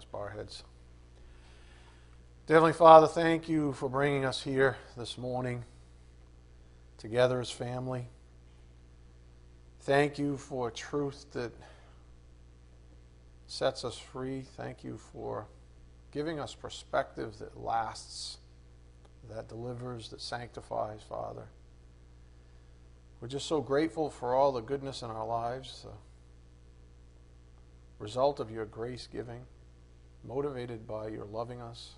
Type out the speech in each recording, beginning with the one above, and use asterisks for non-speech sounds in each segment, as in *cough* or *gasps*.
Let's bow our heads. Heavenly Father, thank you for bringing us here this morning together as family. Thank you for truth that sets us free. Thank you for giving us perspective that lasts, that delivers, that sanctifies, Father. We're just so grateful for all the goodness in our lives, the result of your grace giving, motivated by your loving us.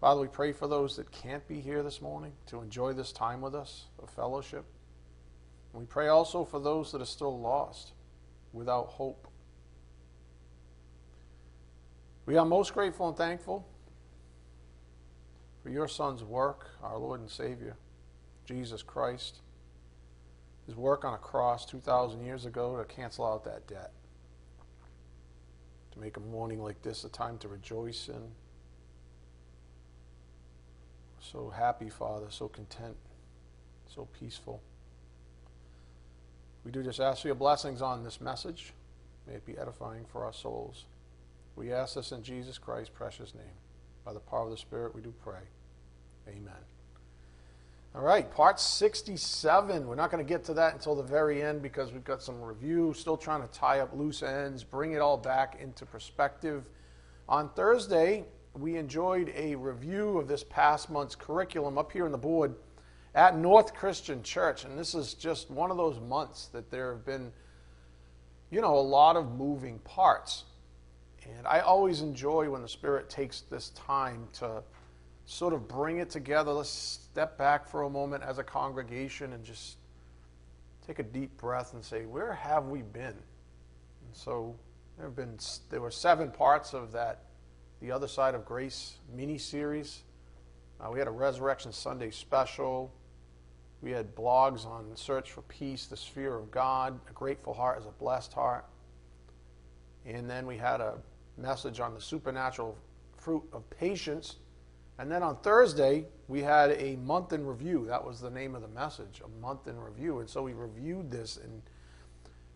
Father, we pray for those that can't be here this morning to enjoy this time with us of fellowship. We pray also for those that are still lost, without hope. We are most grateful and thankful for your Son's work, our Lord and Savior, Jesus Christ, his work on a cross 2,000 years ago to cancel out that debt, to make a morning like this a time to rejoice in. So happy, Father, so content, so peaceful. We do just ask for your blessings on this message. May it be edifying for our souls. We ask this in Jesus Christ's precious name. By the power of the Spirit, we do pray. Amen. All right, part 67. We're not going to get to that until the very end because we've got some review, still trying to tie up loose ends, bring it all back into perspective. On Thursday, we enjoyed a review of this past month's curriculum up here on the board at North Christian Church. And this is just one of those months that there have been, you know, a lot of moving parts. And I always enjoy when the Spirit takes this time to sort of bring it together. Let's step back for a moment as a congregation and just take a deep breath and say, where have we been? And so there have been there were seven parts of that the other side of grace mini series. Uh, we had a Resurrection Sunday special. We had blogs on search for peace, the sphere of God, a grateful heart is a blessed heart. And then we had a message on the supernatural fruit of patience. And then on Thursday, we had a month in review. That was the name of the message, a month in review. And so we reviewed this in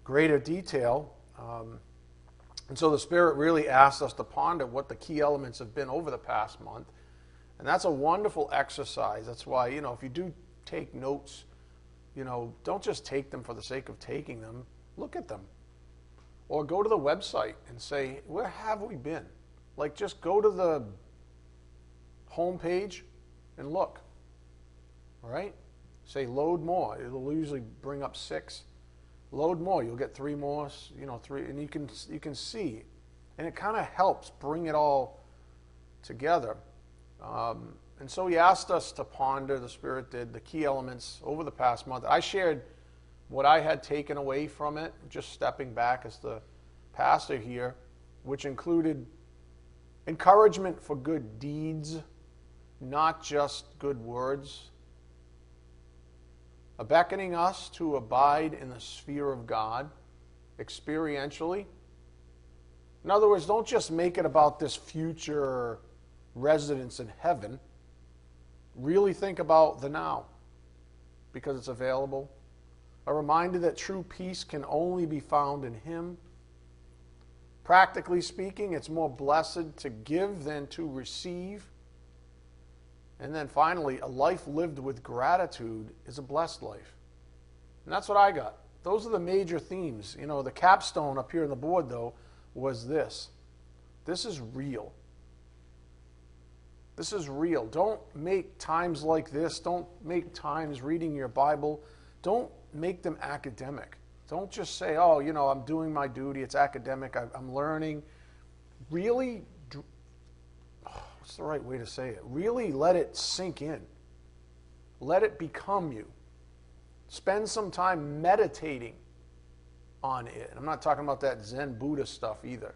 greater detail. Um, and so the Spirit really asked us to ponder what the key elements have been over the past month. And that's a wonderful exercise. That's why, you know, if you do take notes, you know, don't just take them for the sake of taking them, look at them. Or go to the website and say, where have we been? Like, just go to the home page and look. All right? Say load more. It'll usually bring up six. Load more. You'll get three more, you know, three, and you can, you can see. And it kind of helps bring it all together. Um, and so he asked us to ponder, the Spirit did, the key elements over the past month. I shared what I had taken away from it, just stepping back as the pastor here, which included encouragement for good deeds, not just good words, a beckoning us to abide in the sphere of God experientially. In other words, don't just make it about this future residence in heaven. Really think about the now because it's available a reminder that true peace can only be found in Him. Practically speaking, it's more blessed to give than to receive. And then finally, a life lived with gratitude is a blessed life. And that's what I got. Those are the major themes. You know, the capstone up here on the board, though, was this this is real. This is real. Don't make times like this, don't make times reading your Bible, don't make them academic. Don't just say, oh, you know, I'm doing my duty, it's academic, I'm learning. Really, what's the right way to say it? Really let it sink in. Let it become you. Spend some time meditating on it. I'm not talking about that Zen Buddha stuff either.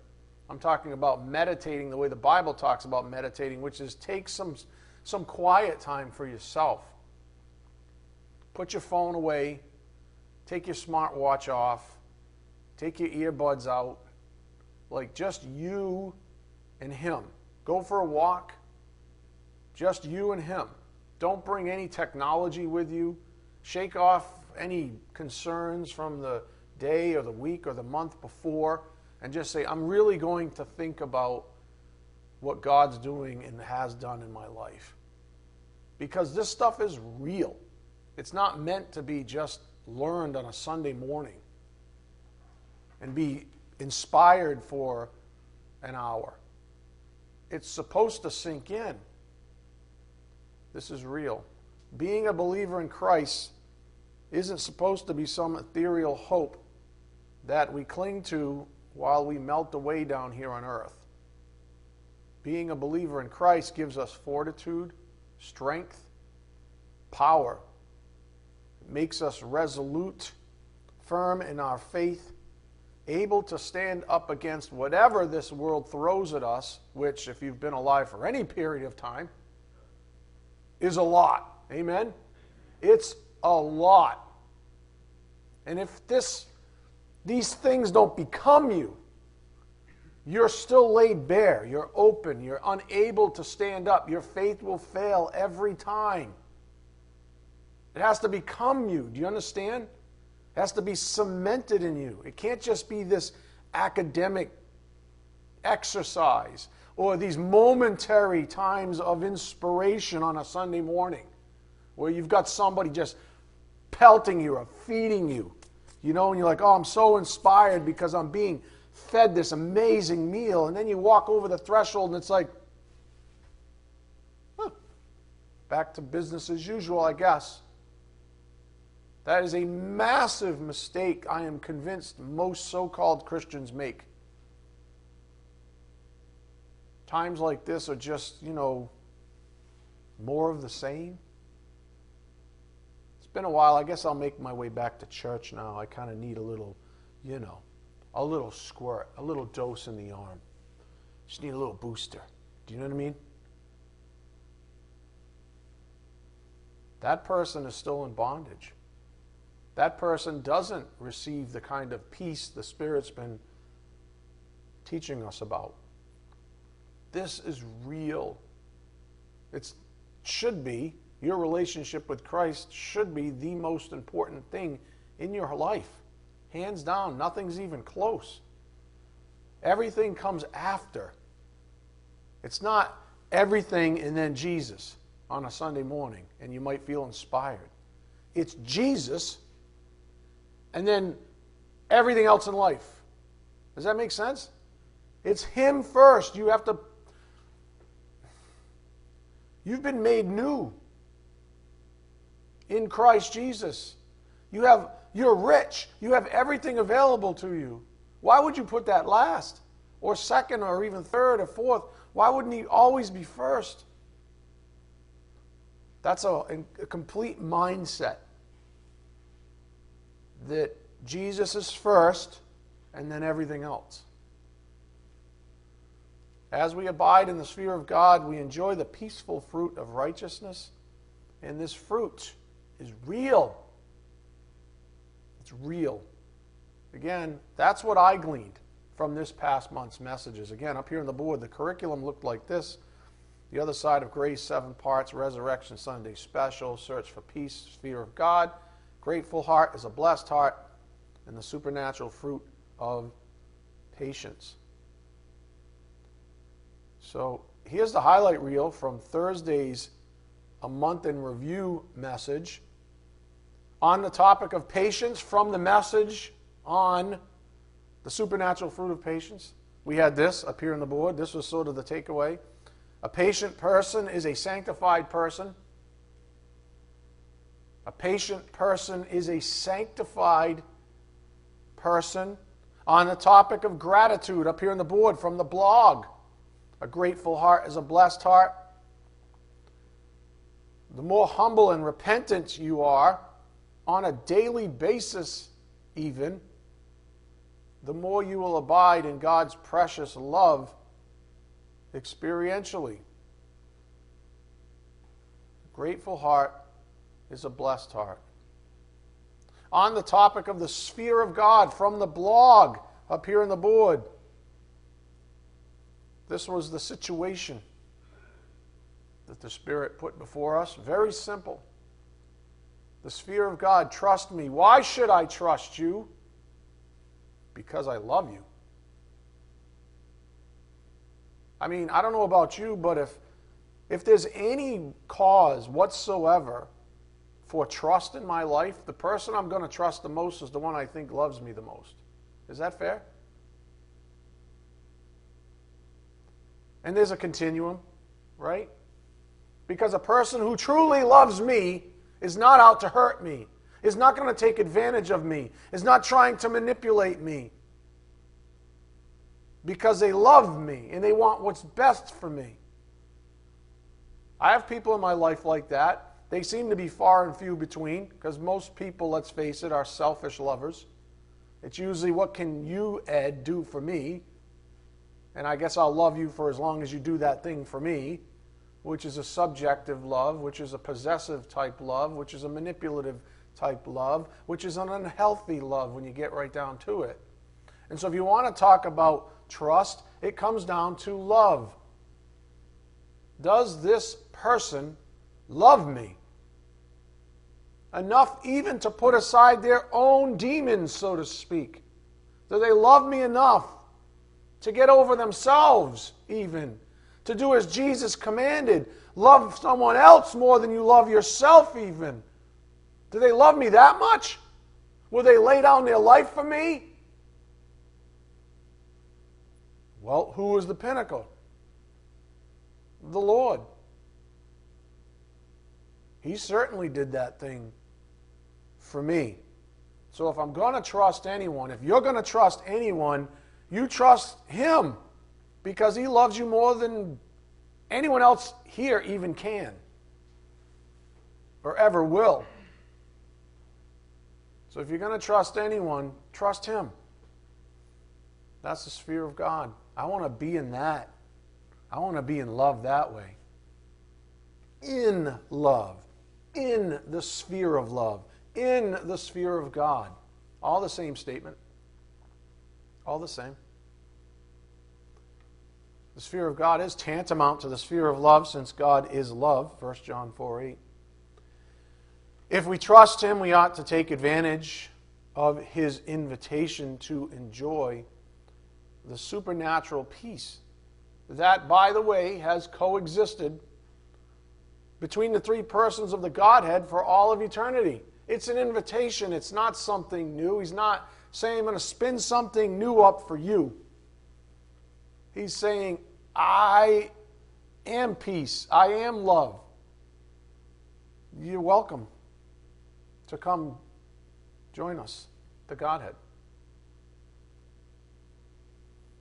I'm talking about meditating the way the Bible talks about meditating, which is take some, some quiet time for yourself. Put your phone away, Take your smartwatch off. Take your earbuds out. Like just you and him. Go for a walk. Just you and him. Don't bring any technology with you. Shake off any concerns from the day or the week or the month before. and just say, I'm really going to think about what God's doing and has done in my life. Because this stuff is real. It's not meant to be just learned on a Sunday morning and be inspired for an hour. It's supposed to sink in. This is real. Being a believer in Christ isn't supposed to be some ethereal hope that we cling to while we melt away down here on earth. Being a believer in Christ gives us fortitude, strength, power. It makes us resolute, firm in our faith, able to stand up against whatever this world throws at us, which, if you've been alive for any period of time, is a lot. Amen? It's a lot. And if this, these things don't become you, you're still laid bare. You're open. You're unable to stand up. Your faith will fail every time. It has to become you. Do you understand? It has to be cemented in you. It can't just be this academic exercise or these momentary times of inspiration on a Sunday morning where you've got somebody just pelting you or feeding you. You know, and you're like, oh, I'm so inspired because I'm being fed this amazing meal. And then you walk over the threshold and it's like, huh, back to business as usual, I guess. That is a massive mistake I am convinced most so called Christians make. Times like this are just, you know, more of the same. It's been a while. I guess I'll make my way back to church now. I kind of need a little, you know, a little squirt, a little dose in the arm. Just need a little booster. Do you know what I mean? That person is still in bondage that person doesn't receive the kind of peace the Spirit's been teaching us about. This is real. It should be, your relationship with Christ should be the most important thing in your life. Hands down, nothing's even close. Everything comes after. It's not everything and then Jesus on a Sunday morning, and you might feel inspired. It's Jesus and then everything else in life. Does that make sense? It's Him first. You have to. You've been made new in Christ Jesus. You have, you're rich. You have everything available to you. Why would you put that last, or second, or even third, or fourth? Why wouldn't He always be first? That's a, a complete mindset that Jesus is first and then everything else. As we abide in the sphere of God, we enjoy the peaceful fruit of righteousness, and this fruit is real. It's real. Again, that's what I gleaned from this past month's messages. Again, up here on the board, the curriculum looked like this. The other side of grace, seven parts, Resurrection Sunday special, search for peace, sphere of God. Grateful heart is a blessed heart, and the supernatural fruit of patience. So here's the highlight reel from Thursday's A Month in Review message on the topic of patience from the message on the supernatural fruit of patience. We had this up here on the board. This was sort of the takeaway. A patient person is a sanctified person. A patient person is a sanctified person. On the topic of gratitude, up here on the board from the blog, a grateful heart is a blessed heart. The more humble and repentant you are, on a daily basis, even, the more you will abide in God's precious love experientially. A Grateful heart is a blessed heart. On the topic of the sphere of God from the blog up here in the board, this was the situation that the Spirit put before us. Very simple. The sphere of God, trust me. Why should I trust you? Because I love you. I mean, I don't know about you, but if if there's any cause whatsoever for trust in my life, the person I'm going to trust the most is the one I think loves me the most. Is that fair? And there's a continuum, right? Because a person who truly loves me is not out to hurt me, is not going to take advantage of me, is not trying to manipulate me. Because they love me and they want what's best for me. I have people in my life like that. They seem to be far and few between because most people, let's face it, are selfish lovers. It's usually what can you, Ed, do for me? And I guess I'll love you for as long as you do that thing for me, which is a subjective love, which is a possessive type love, which is a manipulative type love, which is an unhealthy love when you get right down to it. And so if you want to talk about trust, it comes down to love. Does this person love me? Enough even to put aside their own demons, so to speak. Do they love me enough to get over themselves, even? To do as Jesus commanded love someone else more than you love yourself, even. Do they love me that much? Will they lay down their life for me? Well, who is the pinnacle? The Lord. He certainly did that thing for me. So if I'm going to trust anyone, if you're going to trust anyone, you trust Him because He loves you more than anyone else here even can or ever will. So if you're going to trust anyone, trust Him. That's the sphere of God. I want to be in that. I want to be in love that way. In love. In the sphere of love in the sphere of God. All the same statement. All the same. The sphere of God is tantamount to the sphere of love since God is love, 1 John 4 8. If we trust Him, we ought to take advantage of His invitation to enjoy the supernatural peace that, by the way, has coexisted between the three persons of the Godhead for all of eternity. It's an invitation, it's not something new. He's not saying, I'm going to spin something new up for you. He's saying, I am peace, I am love. You're welcome to come join us, the Godhead.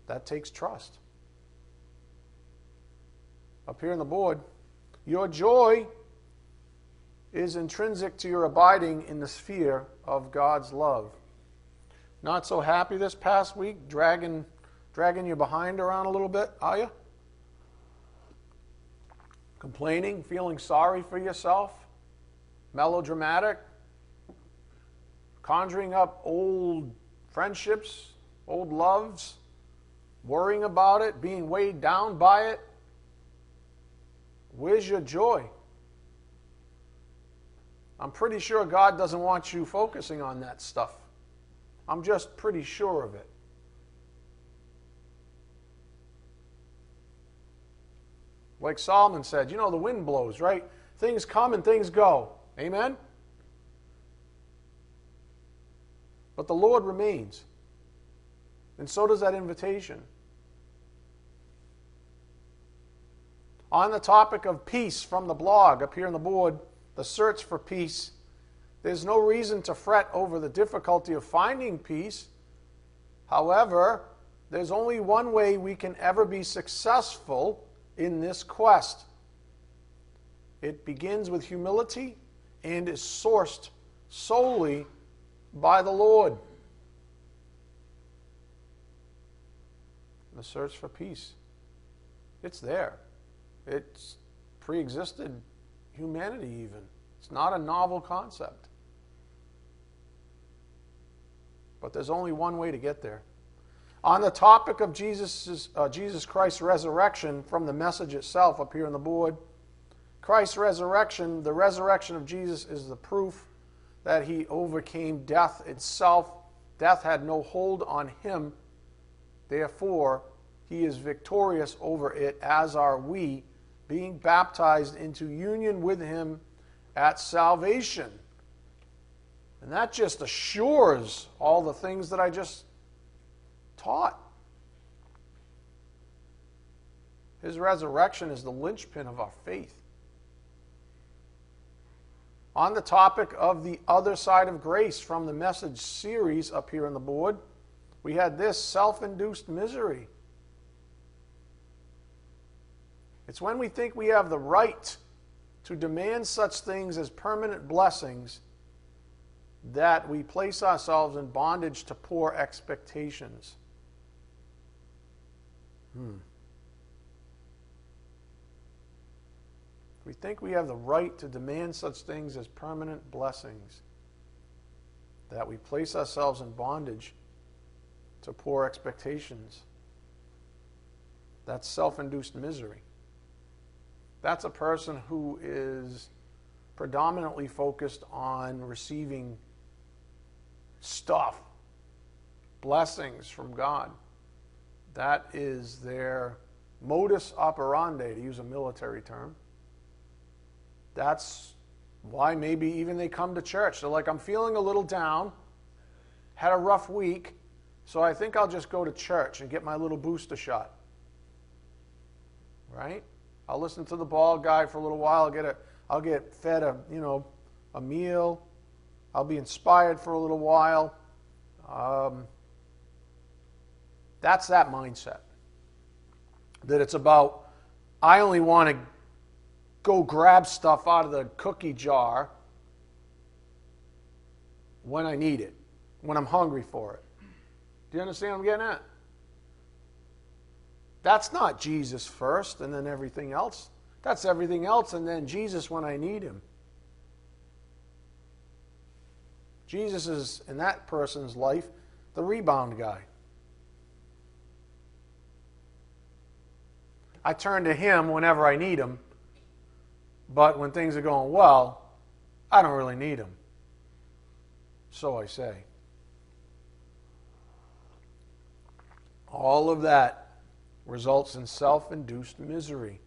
That takes trust. Up here on the board, your joy is intrinsic to your abiding in the sphere of God's love. Not so happy this past week, dragging, dragging you behind around a little bit, are you? Complaining, feeling sorry for yourself, melodramatic, conjuring up old friendships, old loves, worrying about it, being weighed down by it. Where's your joy? I'm pretty sure God doesn't want you focusing on that stuff. I'm just pretty sure of it. Like Solomon said, you know, the wind blows, right? Things come and things go. Amen? But the Lord remains. And so does that invitation. On the topic of peace from the blog up here on the board, the search for peace. There's no reason to fret over the difficulty of finding peace. However, there's only one way we can ever be successful in this quest. It begins with humility and is sourced solely by the Lord. The search for peace. It's there. It's pre existed humanity, even. It's not a novel concept. But there's only one way to get there. On the topic of Jesus, uh, Jesus Christ's resurrection, from the message itself up here on the board, Christ's resurrection, the resurrection of Jesus is the proof that he overcame death itself. Death had no hold on him. Therefore, he is victorious over it, as are we, being baptized into union with him at salvation. And that just assures all the things that I just taught. His resurrection is the linchpin of our faith. On the topic of the other side of grace from the message series up here on the board, we had this self induced misery. It's when we think we have the right to demand such things as permanent blessings that we place ourselves in bondage to poor expectations. Hmm. We think we have the right to demand such things as permanent blessings, that we place ourselves in bondage to poor expectations. That's self induced misery. That's a person who is predominantly focused on receiving stuff, blessings from God. That is their modus operandi, to use a military term. That's why maybe even they come to church. They're like, I'm feeling a little down, had a rough week, so I think I'll just go to church and get my little booster shot. Right? I'll listen to the ball guy for a little while. I'll get a, I'll get fed a, you know, a meal. I'll be inspired for a little while. Um, that's that mindset. That it's about, I only want to go grab stuff out of the cookie jar when I need it, when I'm hungry for it. Do you understand what I'm getting at? That's not Jesus first and then everything else. That's everything else and then Jesus when I need him. Jesus is, in that person's life, the rebound guy. I turn to him whenever I need him but when things are going well, I don't really need him. So I say. All of that results in self induced misery,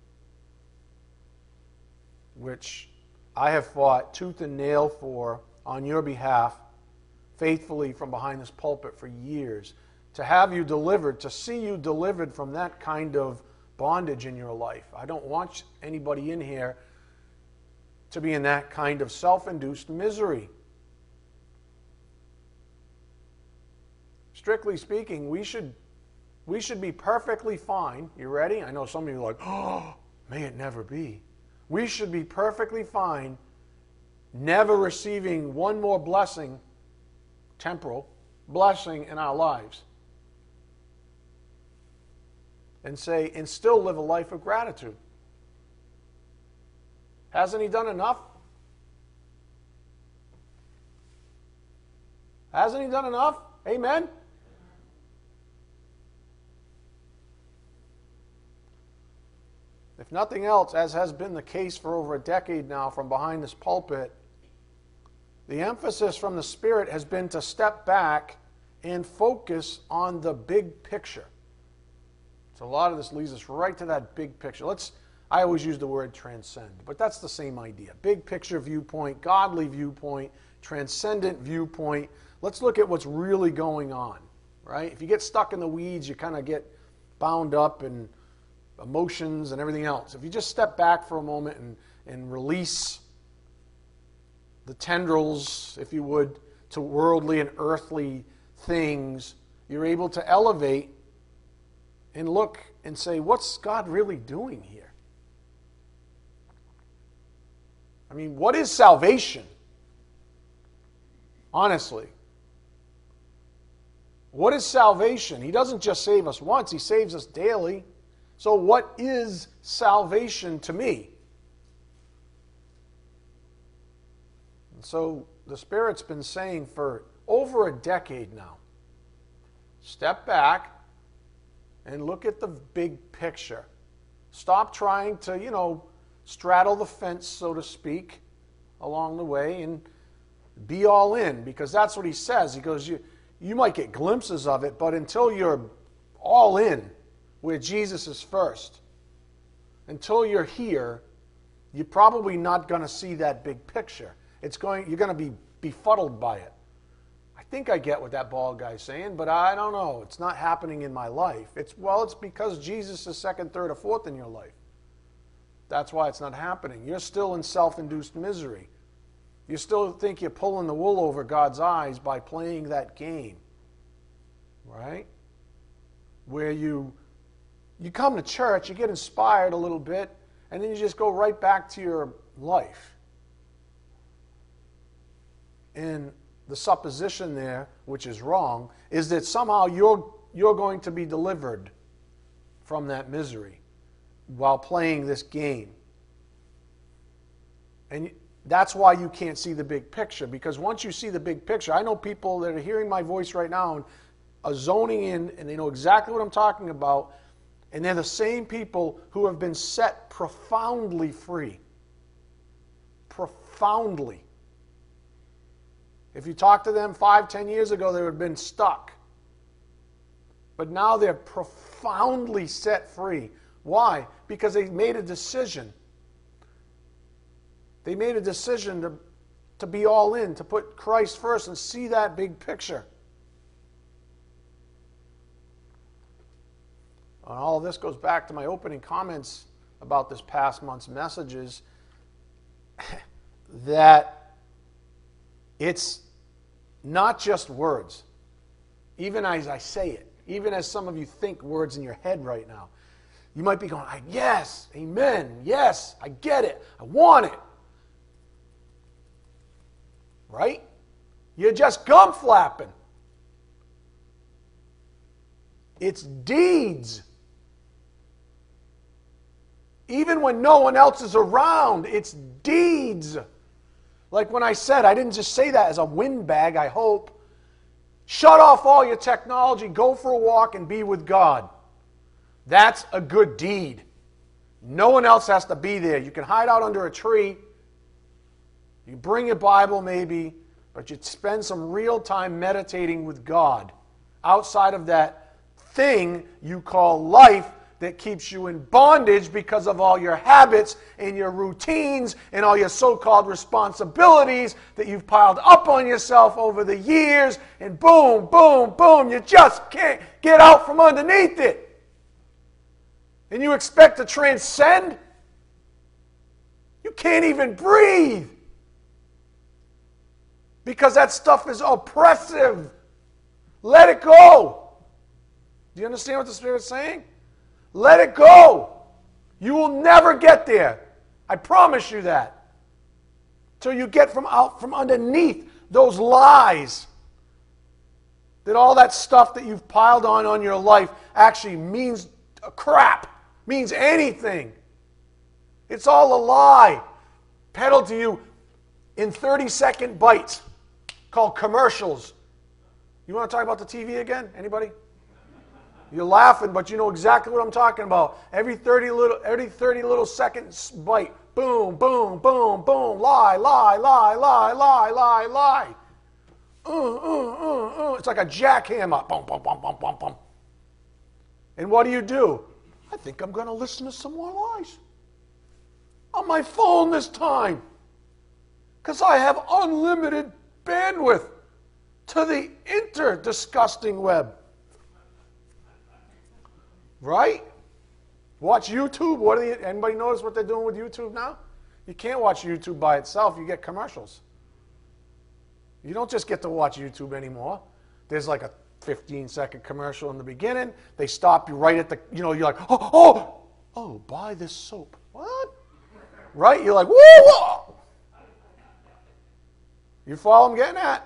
which I have fought tooth and nail for on your behalf, faithfully from behind this pulpit for years. To have you delivered, to see you delivered from that kind of bondage in your life. I don't want anybody in here to be in that kind of self induced misery. Strictly speaking, we should, we should be perfectly fine. You ready? I know some of you are like, oh, *gasps* may it never be. We should be perfectly fine never receiving one more blessing, temporal blessing in our lives. And say, and still live a life of gratitude. Hasn't he done enough? Hasn't he done enough? Amen? If nothing else, as has been the case for over a decade now from behind this pulpit, the emphasis from the Spirit has been to step back and focus on the big picture. So a lot of this leads us right to that big picture. Let's I always use the word transcend, but that's the same idea. Big picture viewpoint, godly viewpoint, transcendent viewpoint. Let's look at what's really going on, right? If you get stuck in the weeds, you kind of get bound up in emotions and everything else. If you just step back for a moment and, and release the tendrils, if you would, to worldly and earthly things, you're able to elevate and look and say, what's God really doing here? I mean, what is salvation? Honestly. What is salvation? He doesn't just save us once, He saves us daily. So, what is salvation to me? And so, the Spirit's been saying for over a decade now step back and look at the big picture. Stop trying to, you know, straddle the fence, so to speak, along the way and be all in because that's what he says. He goes, you, you might get glimpses of it, but until you're all in where Jesus is first. Until you're here, you're probably not going to see that big picture. It's going, you're going to be befuddled by it. I think I get what that bald guy's saying, but I don't know. It's not happening in my life. It's well, it's because Jesus is second, third, or fourth in your life. That's why it's not happening. You're still in self-induced misery. You still think you're pulling the wool over God's eyes by playing that game. Right? Where you you come to church, you get inspired a little bit, and then you just go right back to your life. And the supposition there, which is wrong, is that somehow you're, you're going to be delivered from that misery while playing this game. And that's why you can't see the big picture, because once you see the big picture, I know people that are hearing my voice right now and are zoning in, and they know exactly what I'm talking about, and they're the same people who have been set profoundly free. Profoundly. If you talked to them five, ten years ago, they would have been stuck. But now they're profoundly set free. Why? Because they made a decision. They made a decision to, to be all in, to put Christ first and see that big picture. And all of this goes back to my opening comments about this past month's messages *laughs* that it's not just words, even as I say it, even as some of you think words in your head right now. You might be going, Yes, amen, yes, I get it, I want it. Right? You're just gum flapping. It's deeds. Even when no one else is around, it's deeds. Like when I said, I didn't just say that as a windbag, I hope. Shut off all your technology, go for a walk, and be with God. That's a good deed. No one else has to be there. You can hide out under a tree. You bring your Bible, maybe, but you spend some real time meditating with God outside of that thing you call life that keeps you in bondage because of all your habits and your routines and all your so called responsibilities that you've piled up on yourself over the years. And boom, boom, boom, you just can't get out from underneath it. And you expect to transcend? You can't even breathe because that stuff is oppressive. Let it go. Do you understand what the Spirit's saying? Let it go. You will never get there. I promise you that. Till you get from out from underneath those lies that all that stuff that you've piled on on your life actually means crap, means anything. It's all a lie, peddled to you in 30 second bites called commercials. You want to talk about the TV again? Anybody? You're laughing, but you know exactly what I'm talking about. Every 30 little, every 30 little seconds bite. Boom, boom, boom, boom. Lie, lie, lie, lie, lie, lie, lie. Uh, uh, uh, uh. It's like a jackhammer. Boom, boom, boom, boom, boom, boom. And what do you do? I think I'm going to listen to some more lies. On my phone this time. Because I have unlimited bandwidth to the inter disgusting web. Right? Watch YouTube. What do you, anybody notice what they're doing with YouTube now? You can't watch YouTube by itself. You get commercials. You don't just get to watch YouTube anymore. There's like a 15 second commercial in the beginning. They stop you right at the, you know, you're like, oh, oh, oh, buy this soap. What? Right? You're like, whoa, whoa. You follow I'm getting at?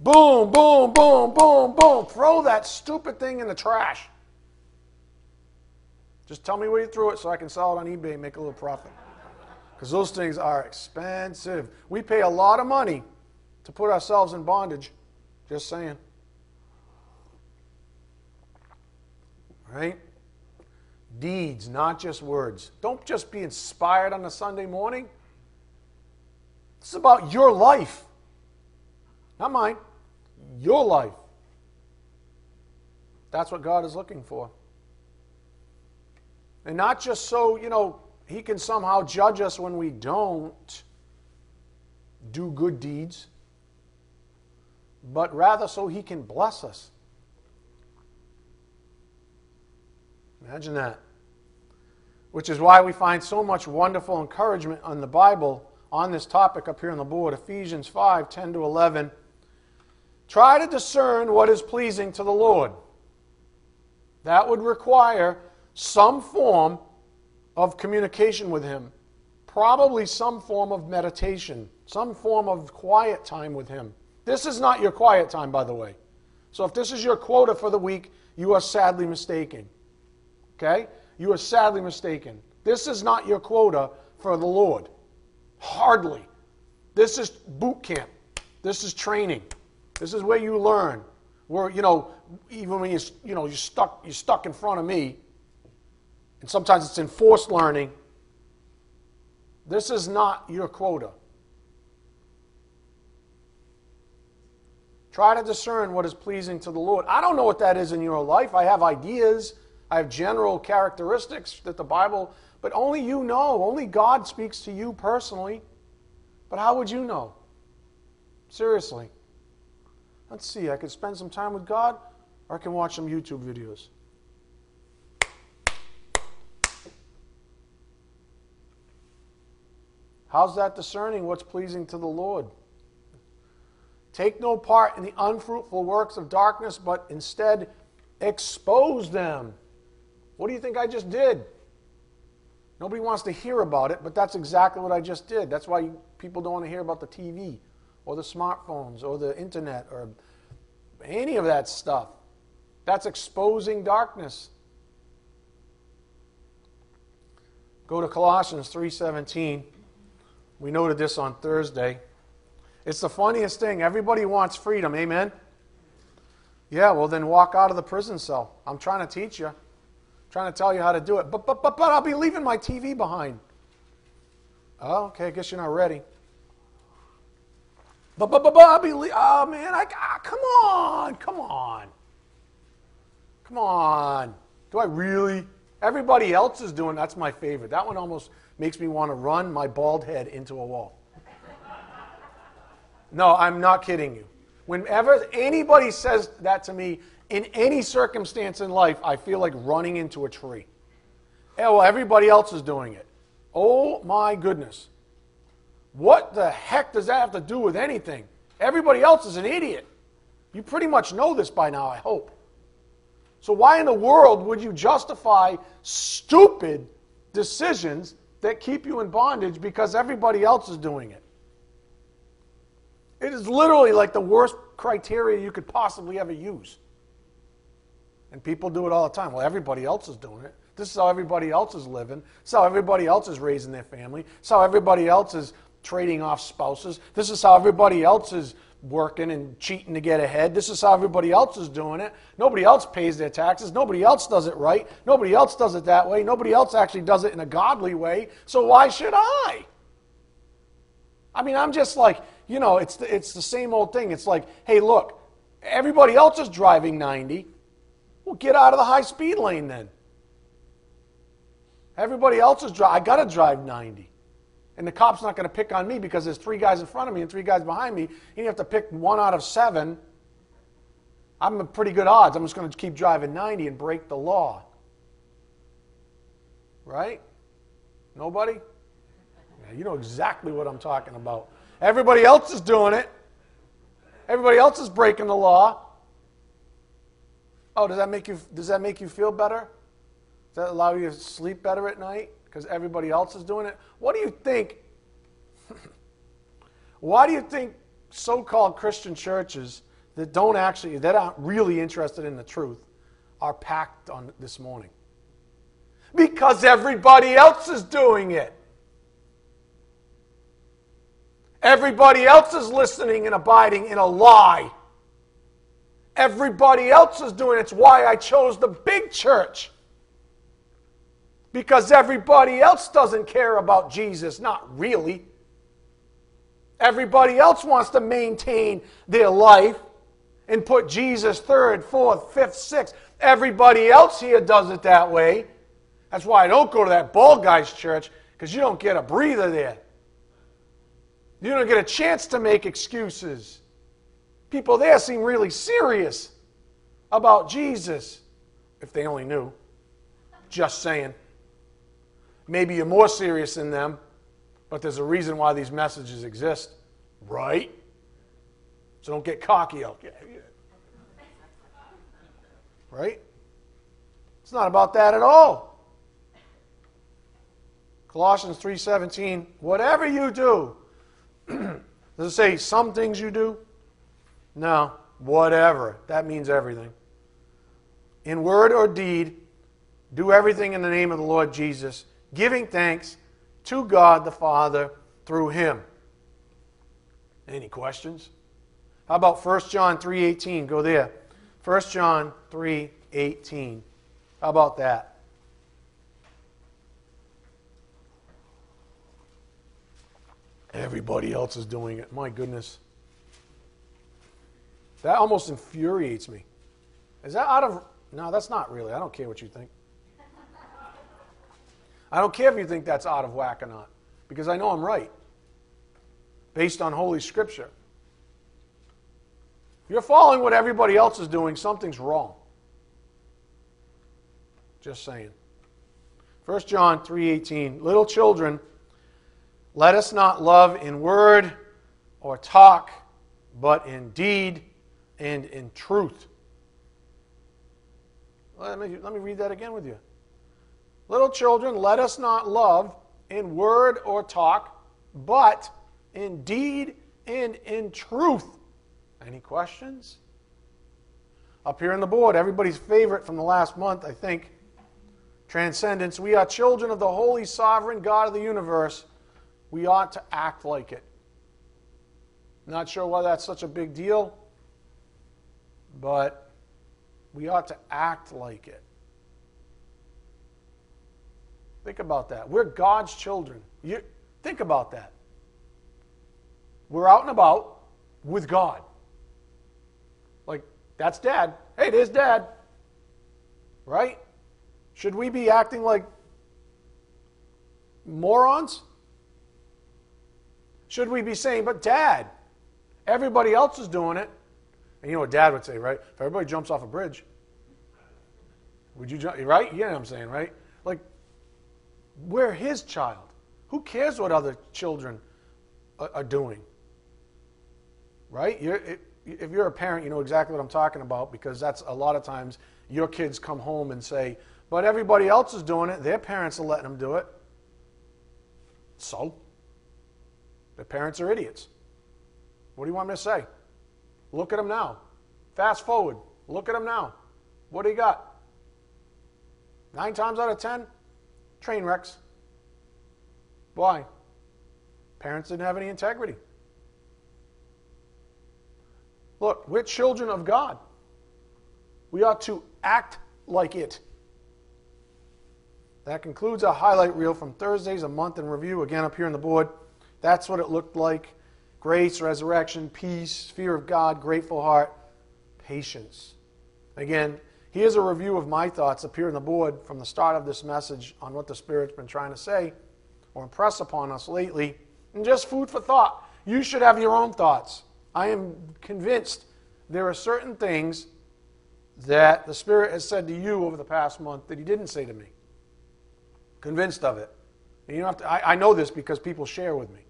Boom, boom, boom, boom, boom. Throw that stupid thing in the trash. Just tell me where you threw it so I can sell it on eBay and make a little profit. Because those things are expensive. We pay a lot of money to put ourselves in bondage. Just saying. Right? Deeds, not just words. Don't just be inspired on a Sunday morning. This is about your life, not mine. Your life. That's what God is looking for. And not just so, you know, he can somehow judge us when we don't do good deeds, but rather so he can bless us. Imagine that. Which is why we find so much wonderful encouragement on the Bible on this topic up here on the board Ephesians 5 10 to 11. Try to discern what is pleasing to the Lord. That would require some form of communication with Him, probably some form of meditation, some form of quiet time with Him. This is not your quiet time, by the way. So if this is your quota for the week, you are sadly mistaken. Okay? You are sadly mistaken. This is not your quota for the Lord. Hardly. This is boot camp. This is training. This is where you learn. Where you know, even when you you know you're stuck you're stuck in front of me, and sometimes it's enforced learning. This is not your quota. Try to discern what is pleasing to the Lord. I don't know what that is in your life. I have ideas. I have general characteristics that the Bible, but only you know. Only God speaks to you personally. But how would you know? Seriously. Let's see, I could spend some time with God or I can watch some YouTube videos. How's that discerning what's pleasing to the Lord? Take no part in the unfruitful works of darkness, but instead expose them. What do you think I just did? Nobody wants to hear about it, but that's exactly what I just did. That's why people don't want to hear about the TV or the smartphones or the internet or any of that stuff. That's exposing darkness. Go to Colossians 3:17. We noted this on Thursday. It's the funniest thing. Everybody wants freedom. Amen. Yeah, well then walk out of the prison cell. I'm trying to teach you. I'm trying to tell you how to do it. But but but but I'll be leaving my TV behind. Oh, okay, I guess you're not ready. But, but, but, but I'll be, oh man, I, ah, come on, come on. Come on. Do I really? Everybody else is doing that's my favorite. That one almost makes me want to run my bald head into a wall. No, I'm not kidding you. Whenever anybody says that to me in any circumstance in life, I feel like running into a tree. Yeah, well, everybody else is doing it. Oh my goodness. What the heck does that have to do with anything? Everybody else is an idiot. You pretty much know this by now, I hope. So, why in the world would you justify stupid decisions that keep you in bondage because everybody else is doing it? It is literally like the worst criteria you could possibly ever use. And people do it all the time. Well, everybody else is doing it. This is how everybody else is living. This is how everybody else is raising their family. This is how everybody else is trading off spouses. This is how everybody else is working and cheating to get ahead. This is how everybody else is doing it. Nobody else pays their taxes. Nobody else does it right. Nobody else does it that way. Nobody else actually does it in a godly way. So why should I? I mean, I'm just like, you know, it's the, it's the same old thing. It's like, hey, look, everybody else is driving 90. Well, get out of the high speed lane then. Everybody else is driving. I got to drive 90 and the cop's not going to pick on me because there's three guys in front of me and three guys behind me, you have to pick one out of seven, I'm a pretty good odds. I'm just going to keep driving 90 and break the law. Right? Nobody? Yeah, you know exactly what I'm talking about. Everybody else is doing it. Everybody else is breaking the law. Oh, does that make you does that make you feel better? Does that allow you to sleep better at night? Because everybody else is doing it. What do you think? *laughs* Why do you think so called Christian churches that don't actually, that aren't really interested in the truth, are packed on this morning? Because everybody else is doing it. Everybody else is listening and abiding in a lie. Everybody else is doing it. It's why I chose the big church because everybody else doesn't care about Jesus. Not really. Everybody else wants to maintain their life and put Jesus third, fourth, fifth, sixth. Everybody else here does it that way. That's why I don't go to that bald guy's church, because you don't get a breather there. You don't get a chance to make excuses. People there seem really serious about Jesus, if they only knew. Just saying. Maybe you're more serious than them, but there's a reason why these messages exist, right? So don't get cocky out there. Right? It's not about that at all. Colossians 3:17, whatever you do, *clears throat* does it say some things you do? No, whatever. That means everything. In word or deed, do everything in the name of the Lord Jesus, giving thanks to God the Father through him. Any questions? How about 1 John 3:18? Go there. 1 John 3:18. How about that? Everybody else is doing it. My goodness. That almost infuriates me. Is that out of. No, that's not really. I don't care what you think. I don't care if you think that's out of whack or not, because I know I'm right, based on Holy Scripture. If you're following what everybody else is doing, something's wrong. Just saying. 1 John 3:18 Little children let us not love in word or talk but in deed and in truth. Let me, let me read that again with you. Little children, let us not love in word or talk, but in deed and in truth. Any questions? Up here on the board, everybody's favorite from the last month, I think. Transcendence. We are children of the holy, sovereign God of the universe. We ought to act like it. Not sure why that's such a big deal, but we ought to act like it. Think about that. We're God's children. You, think about that. We're out and about with God. Like, that's dad. Hey, there's dad. Right? Should we be acting like morons? Should we be saying, but dad, everybody else is doing it? And you know what dad would say, right? If everybody jumps off a bridge, would you jump? Right? You know what I'm saying, right? We're his child. Who cares what other children are doing? Right? You're, if you're a parent, you know exactly what I'm talking about because that's a lot of times your kids come home and say, but everybody else is doing it. Their parents are letting them do it. So? Their parents are idiots. What do you want me to say? Look at them now. Fast forward. Look at them now. What do you got? Nine times out of ten, Train wrecks. Why? Parents didn't have any integrity. Look, we're children of God. We ought to act like it. That concludes our highlight reel from Thursdays, a month in review, again up here on the board. That's what it looked like grace, resurrection, peace, fear of God, grateful heart, patience. Again, Here's a review of my thoughts here on the board from the start of this message on what the Spirit's been trying to say or impress upon us lately. And just food for thought. You should have your own thoughts. I am convinced there are certain things that the Spirit has said to you over the past month that He didn't say to me. Convinced of it. And you don't have to, I, I know this because people share with me.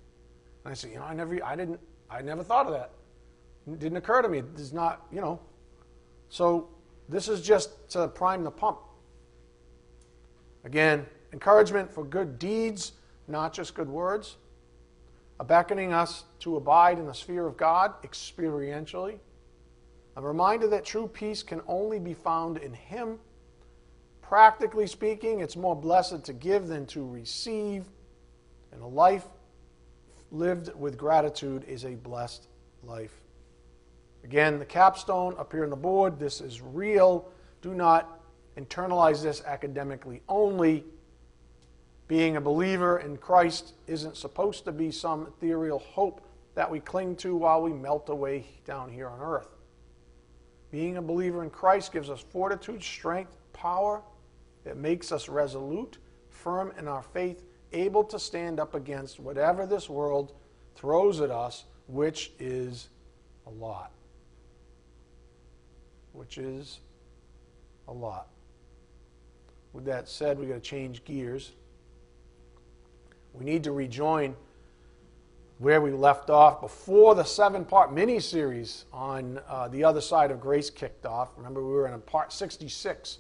And I say, you know, I never, I didn't, I never thought of that. It didn't occur to me. It's not, you know. So this is just to prime the pump. Again, encouragement for good deeds, not just good words. A beckoning us to abide in the sphere of God experientially. A reminder that true peace can only be found in Him. Practically speaking, it's more blessed to give than to receive. And a life lived with gratitude is a blessed life. Again, the capstone up here on the board, this is real. Do not internalize this academically only. Being a believer in Christ isn't supposed to be some ethereal hope that we cling to while we melt away down here on earth. Being a believer in Christ gives us fortitude, strength, power. It makes us resolute, firm in our faith, able to stand up against whatever this world throws at us, which is a lot. Which is a lot. With that said, we've got to change gears. We need to rejoin where we left off before the seven part mini series on uh, the other side of grace kicked off. Remember, we were in part 66.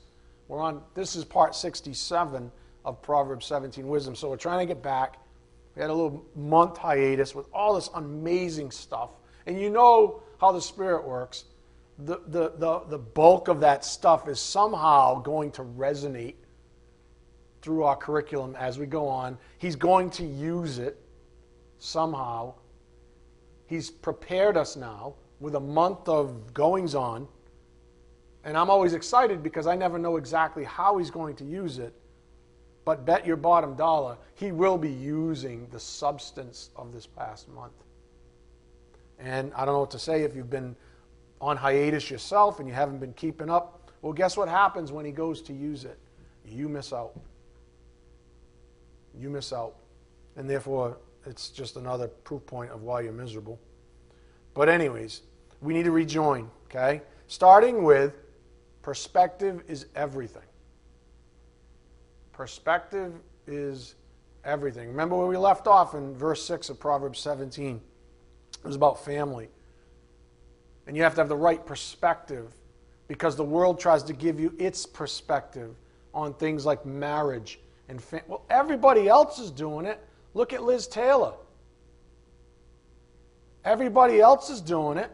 We're on, this is part 67 of Proverbs 17 wisdom. So we're trying to get back. We had a little month hiatus with all this amazing stuff. And you know how the Spirit works. The, the, the, the bulk of that stuff is somehow going to resonate through our curriculum as we go on. He's going to use it somehow. He's prepared us now with a month of goings on. And I'm always excited because I never know exactly how he's going to use it. But bet your bottom dollar, he will be using the substance of this past month. And I don't know what to say if you've been on hiatus yourself and you haven't been keeping up. Well, guess what happens when he goes to use it? You miss out. You miss out. And therefore, it's just another proof point of why you're miserable. But, anyways, we need to rejoin, okay? Starting with perspective is everything. Perspective is everything. Remember where we left off in verse 6 of Proverbs 17? It was about family. And you have to have the right perspective because the world tries to give you its perspective on things like marriage and fam- well everybody else is doing it Look at Liz Taylor. Everybody else is doing it.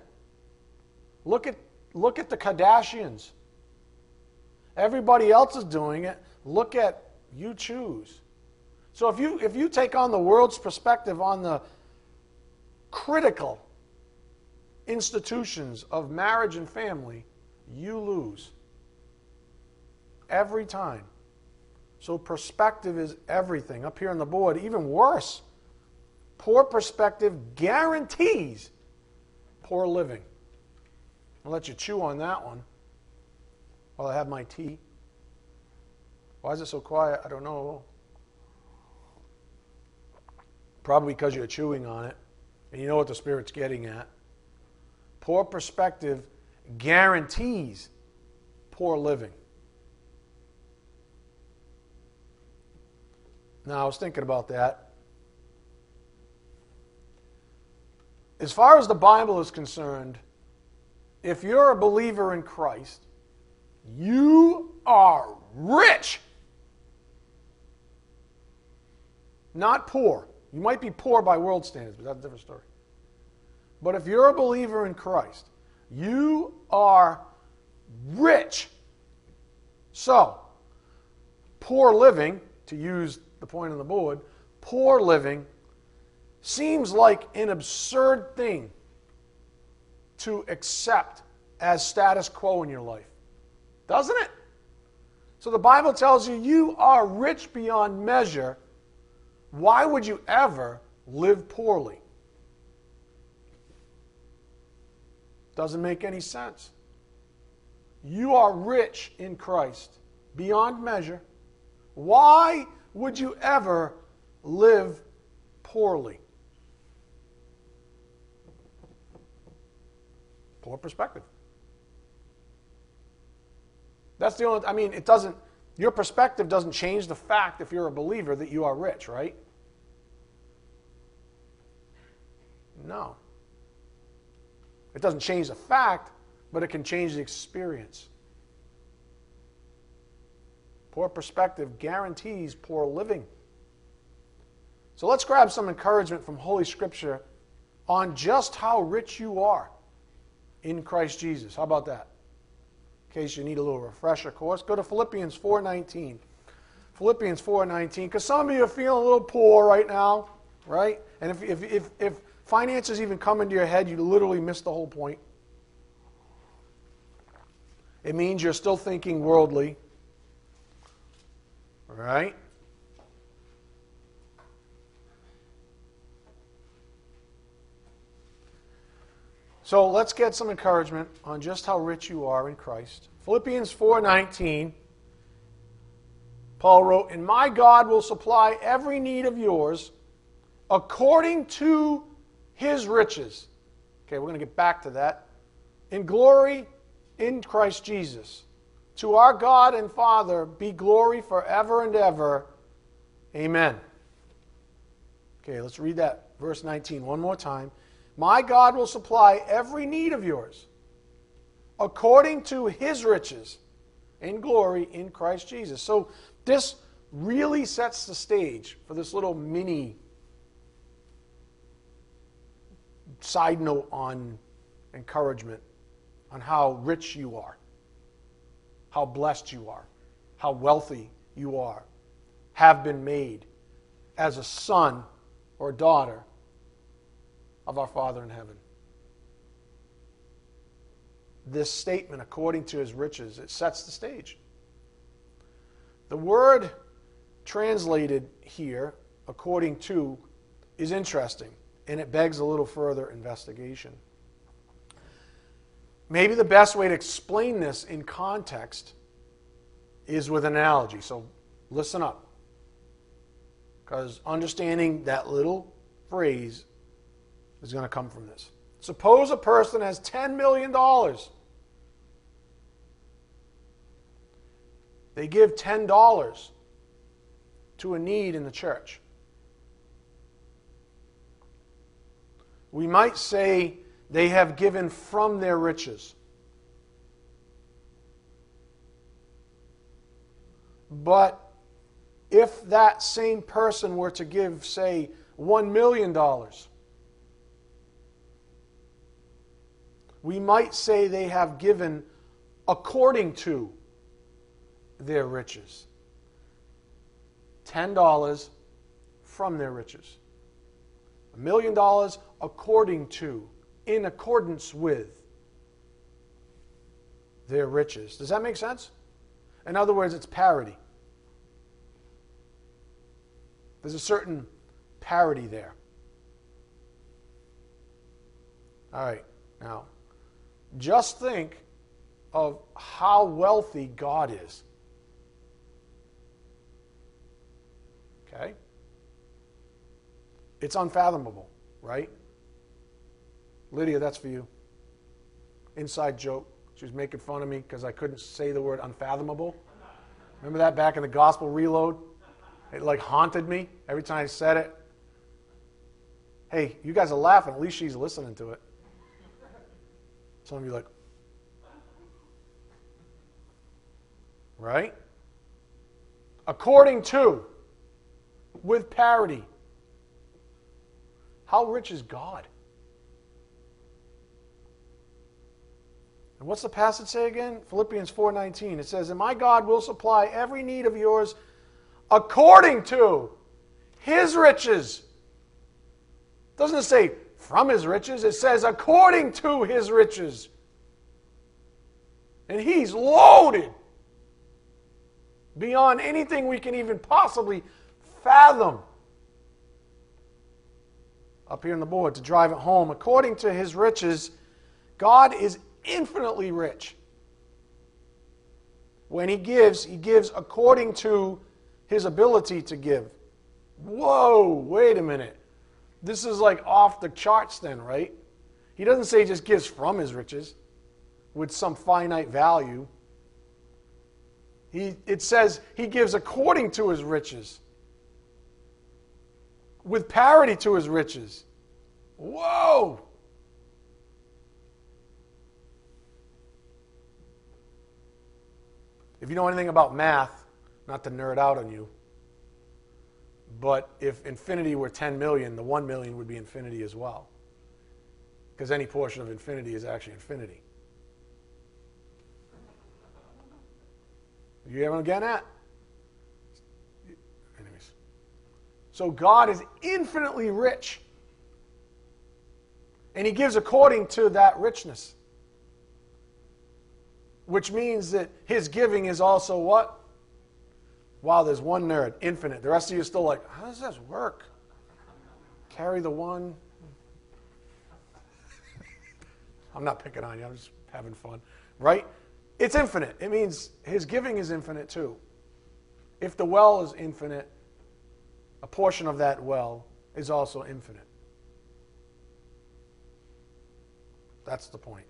Look at, look at the Kardashians. Everybody else is doing it. Look at you choose. So if you, if you take on the world's perspective on the critical institutions of marriage and family, you lose. Every time. So perspective is everything. Up here on the board, even worse. Poor perspective guarantees poor living. I'll let you chew on that one while I have my tea. Why is it so quiet? I don't know. Probably because you're chewing on it and you know what the Spirit's getting at. Poor perspective guarantees poor living. Now, I was thinking about that. As far as the Bible is concerned, if you're a believer in Christ, you are rich. Not poor. You might be poor by world standards, but that's a different story. But if you're a believer in Christ, you are rich. So, poor living, to use the point on the board, poor living seems like an absurd thing to accept as status quo in your life. Doesn't it? So the Bible tells you you are rich beyond measure. Why would you ever live poorly? Doesn't make any sense. You are rich in Christ beyond measure. Why would you ever live poorly? Poor perspective. That's the only, I mean, it doesn't, your perspective doesn't change the fact, if you're a believer, that you are rich, right? No. It doesn't change the fact, but it can change the experience. Poor perspective guarantees poor living. So let's grab some encouragement from Holy Scripture on just how rich you are in Christ Jesus. How about that? In case you need a little refresher course, go to Philippians 4:19. Philippians 4:19 cuz some of you are feeling a little poor right now, right? And if if if, if finances even come into your head, you literally miss the whole point. It means you're still thinking worldly. Right? So let's get some encouragement on just how rich you are in Christ. Philippians 4:19 Paul wrote, And my God will supply every need of yours according to his riches. Okay, we're going to get back to that. In glory in Christ Jesus. To our God and Father be glory forever and ever. Amen. Okay, let's read that verse 19 one more time. My God will supply every need of yours according to his riches in glory in Christ Jesus. So this really sets the stage for this little mini side note on encouragement on how rich you are, how blessed you are, how wealthy you are, have been made as a son or daughter of our Father in heaven. This statement, according to his riches, it sets the stage. The word translated here, according to, is interesting, and it begs a little further investigation. Maybe the best way to explain this in context is with analogy. So listen up. Because understanding that little phrase is going to come from this. Suppose a person has $10 million. They give $10 to a need in the church. We might say they have given from their riches. But if that same person were to give, say, $1 million, we might say they have given according to their riches. $10 from their riches. A million dollars according to, in accordance with their riches. Does that make sense? In other words, it's parity. There's a certain parity there. All right, now, just think of how wealthy God is. Okay? It's unfathomable, right? Lydia, that's for you. Inside joke. She was making fun of me because I couldn't say the word unfathomable. Remember that back in the gospel reload? It like haunted me every time I said it. Hey, you guys are laughing. At least she's listening to it. Some of you like, right? According to, with parity. How rich is God? And what's the passage say again? Philippians 4:19. It says, "And my God will supply every need of yours according to his riches." Doesn't it say from his riches? It says according to his riches. And he's loaded beyond anything we can even possibly fathom. Up here on the board to drive it home. According to his riches, God is infinitely rich. When he gives, he gives according to his ability to give. Whoa, wait a minute. This is like off the charts, then, right? He doesn't say he just gives from his riches with some finite value. He, it says he gives according to his riches with parity to his riches. Whoa! If you know anything about math, not to nerd out on you, but if infinity were 10 million, the 1 million would be infinity as well. Because any portion of infinity is actually infinity. You ever get that? So God is infinitely rich. And He gives according to that richness. Which means that His giving is also what? Wow, there's one nerd, infinite. The rest of you are still like, how does this work? Carry the one. *laughs* I'm not picking on you, I'm just having fun. Right? It's infinite. It means His giving is infinite too. If the well is infinite, a portion of that well is also infinite. That's the point.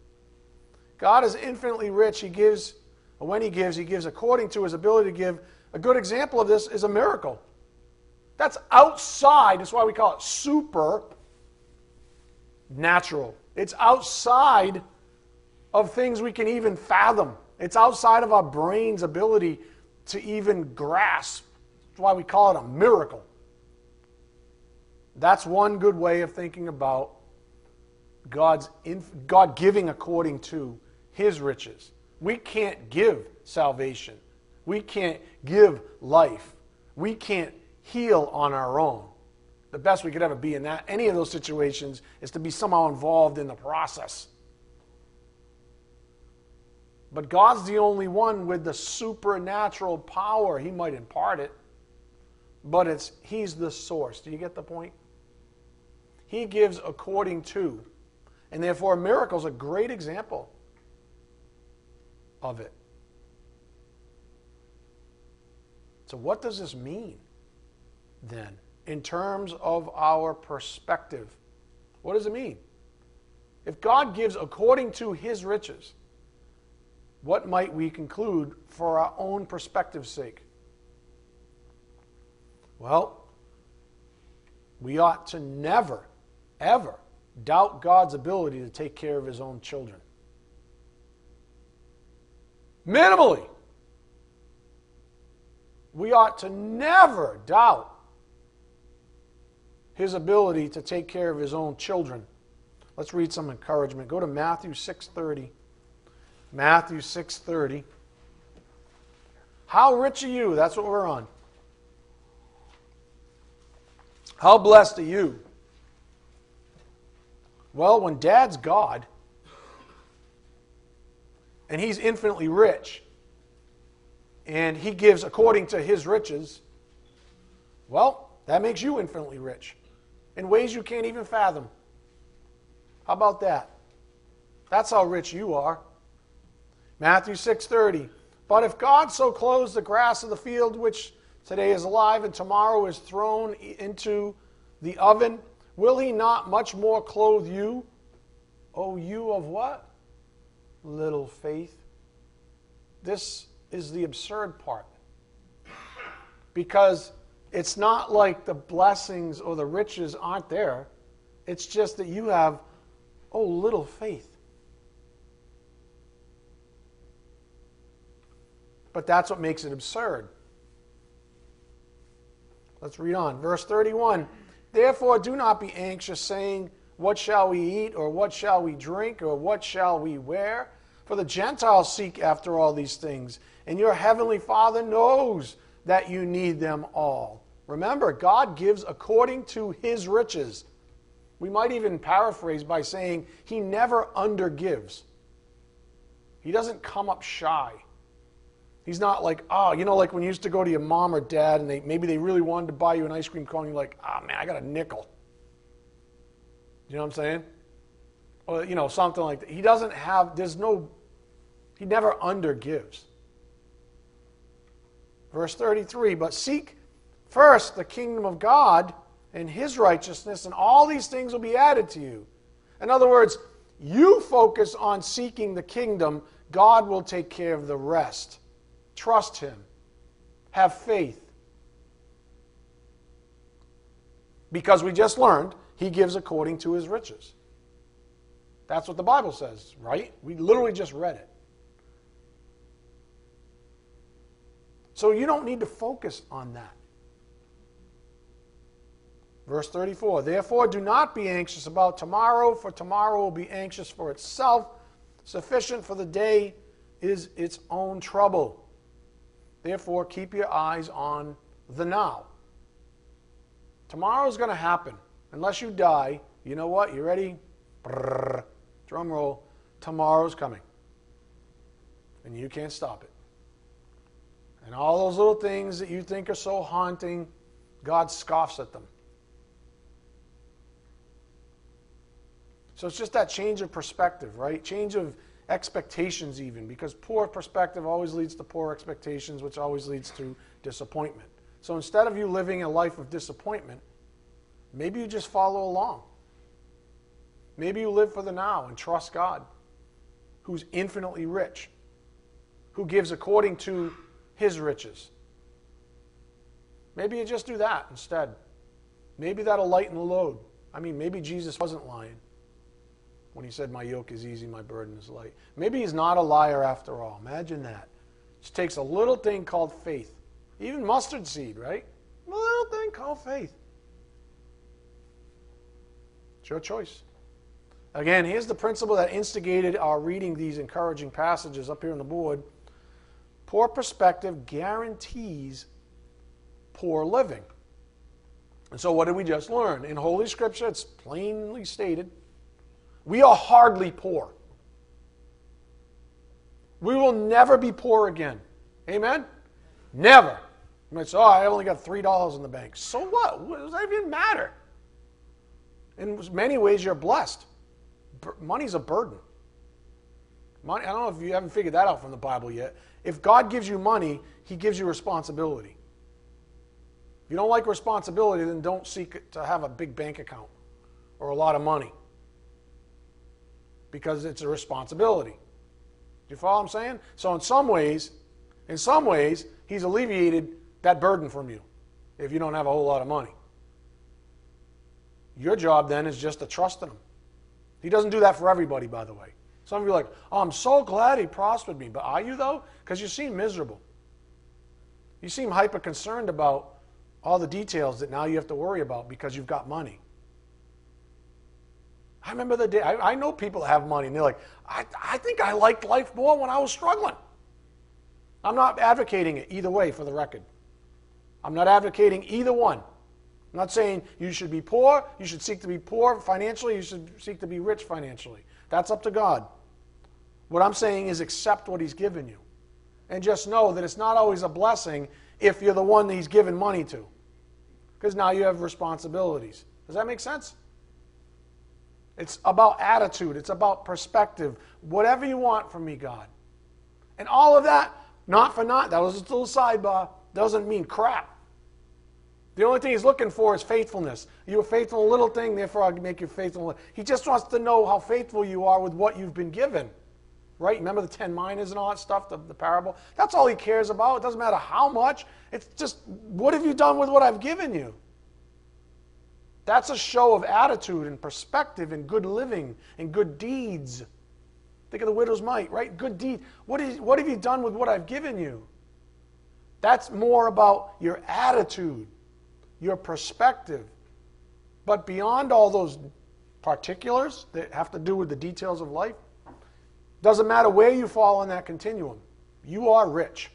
God is infinitely rich. He gives, when He gives, He gives according to His ability to give. A good example of this is a miracle. That's outside, that's why we call it super natural. It's outside of things we can even fathom. It's outside of our brain's ability to even grasp. That's why we call it a miracle. That's one good way of thinking about God's inf- God giving according to his riches. We can't give salvation. We can't give life. We can't heal on our own. The best we could ever be in that any of those situations is to be somehow involved in the process. But God's the only one with the supernatural power. He might impart it, but it's he's the source. Do you get the point? He gives according to. And therefore, a miracle is a great example of it. So, what does this mean then in terms of our perspective? What does it mean? If God gives according to his riches, what might we conclude for our own perspective's sake? Well, we ought to never, ever doubt God's ability to take care of his own children. Minimally. We ought to never doubt his ability to take care of his own children. Let's read some encouragement. Go to Matthew 6:30. Matthew 6:30. How rich are you? That's what we're on. How blessed are you? Well, when dad's God and he's infinitely rich and he gives according to his riches, well, that makes you infinitely rich in ways you can't even fathom. How about that? That's how rich you are. Matthew 6:30. But if God so clothes the grass of the field which today is alive and tomorrow is thrown into the oven, will he not much more clothe you? O you of what? Little faith. This is the absurd part. Because it's not like the blessings or the riches aren't there. It's just that you have, oh, little faith. But that's what makes it absurd. Let's read on. Verse 31 Therefore, do not be anxious, saying, What shall we eat, or what shall we drink, or what shall we wear? For the Gentiles seek after all these things, and your heavenly Father knows that you need them all. Remember, God gives according to his riches. We might even paraphrase by saying, He never undergives. He doesn't come up shy. He's not like, oh, you know, like when you used to go to your mom or dad and they maybe they really wanted to buy you an ice cream cone, you're like, oh man, I got a nickel. You know what I'm saying? Or, you know, something like that. He doesn't have, there's no, he never undergives. Verse 33 But seek first the kingdom of God and his righteousness, and all these things will be added to you. In other words, you focus on seeking the kingdom, God will take care of the rest. Trust Him. Have faith. Because we just learned He gives according to His riches. That's what the Bible says, right? We literally just read it. So you don't need to focus on that. Verse 34 Therefore, do not be anxious about tomorrow, for tomorrow will be anxious for itself. Sufficient for the day is its own trouble. Therefore, keep your eyes on the now. Tomorrow's going to happen. Unless you die, you know what? You ready? Brrr, drum roll. Tomorrow's coming. And you can't stop it. And all those little things that you think are so haunting, God scoffs at them. So it's just that change of perspective, right? Change of expectations, even, because poor perspective always leads to poor expectations, which always leads to disappointment. So instead of you living a life of disappointment, maybe you just follow along. Maybe you live for the now and trust God, who's infinitely rich, who gives according to his riches. Maybe you just do that instead. Maybe that'll lighten the load. I mean, maybe Jesus wasn't lying when he said, My yoke is easy, my burden is light. Maybe he's not a liar after all. Imagine that. It just takes a little thing called faith. Even mustard seed, right? A little thing called faith. It's your choice. Again, here's the principle that instigated our reading these encouraging passages up here on the board. Poor perspective guarantees poor living. And so, what did we just learn? In Holy Scripture, it's plainly stated we are hardly poor. We will never be poor again. Amen? Never. You might say, oh, I only got $3 in the bank. So what? What does that even matter? In many ways, you're blessed. Money's a burden. Money, I don't know if you haven't figured that out from the Bible yet. If God gives you money, He gives you responsibility. If you don't like responsibility, then don't seek to have a big bank account or a lot of money because it's a responsibility. Do you follow what I'm saying? So in some ways, in some ways, he's alleviated that burden from you if you don't have a whole lot of money. Your job then is just to trust in him. He doesn't do that for everybody, by the way. Some of you are like, oh, I'm so glad he prospered me. But are you, though? Because you seem miserable. You seem hyper concerned about all the details that now you have to worry about because you've got money. I remember the day, I, I know people have money and they're like, I, I think I liked life more when I was struggling. I'm not advocating it either way for the record. I'm not advocating either one. I'm not saying you should be poor, you should seek to be poor financially, you should seek to be rich financially. That's up to God. What I'm saying is accept what He's given you. And just know that it's not always a blessing if you're the one that He's given money to because now you have responsibilities. Does that make sense? It's about attitude, it's about perspective. Whatever you want from me, God. And all of that, not for naught, that was a little sidebar, doesn't mean crap. The only thing he's looking for is faithfulness. You are faithful in a little thing, therefore I'll make you faithful. He just wants to know how faithful you are with what you've been given. Right? Remember the ten minas and all that stuff, the, the parable? That's all he cares about. It doesn't matter how much. It's just, what have you done with what I've given you? That's a show of attitude and perspective and good living and good deeds. Think of the widow's mite, right? Good deed. What, is, what have you done with what I've given you? That's more about your attitude, your perspective. But beyond all those particulars that have to do with the details of life, doesn't matter where you fall on that continuum. You are rich.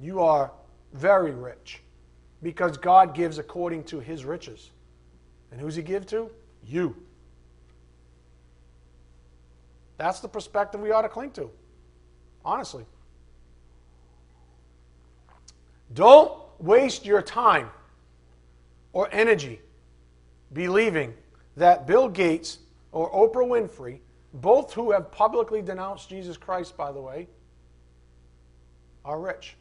You are very rich because God gives according to his riches. And who's he give to? You. That's the perspective we ought to cling to. Honestly. Don't waste your time or energy believing that Bill Gates or Oprah Winfrey both who have publicly denounced Jesus Christ, by the way, are rich.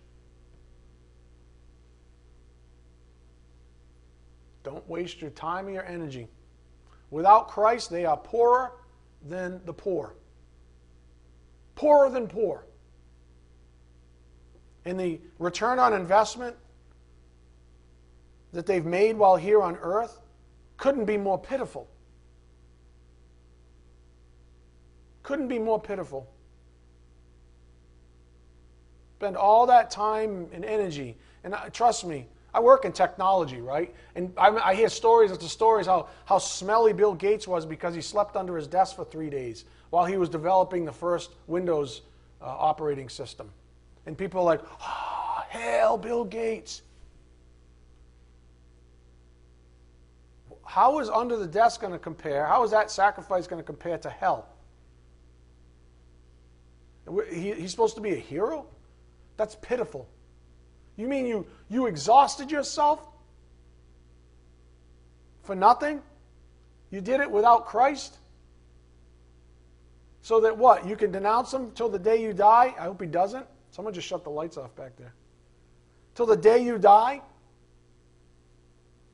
Don't waste your time or your energy. Without Christ, they are poorer than the poor. Poorer than poor. And the return on investment that they've made while here on earth couldn't be more pitiful. Couldn't be more pitiful. Spend all that time and energy. And trust me, I work in technology, right? And I, I hear stories after stories how, how smelly Bill Gates was because he slept under his desk for three days while he was developing the first Windows uh, operating system. And people are like, oh, hail Bill Gates. How is under the desk going to compare? How is that sacrifice going to compare to hell? He, he's supposed to be a hero? That's pitiful. You mean you, you exhausted yourself for nothing? You did it without Christ? So that what? You can denounce him till the day you die? I hope he doesn't. Someone just shut the lights off back there. Till the day you die?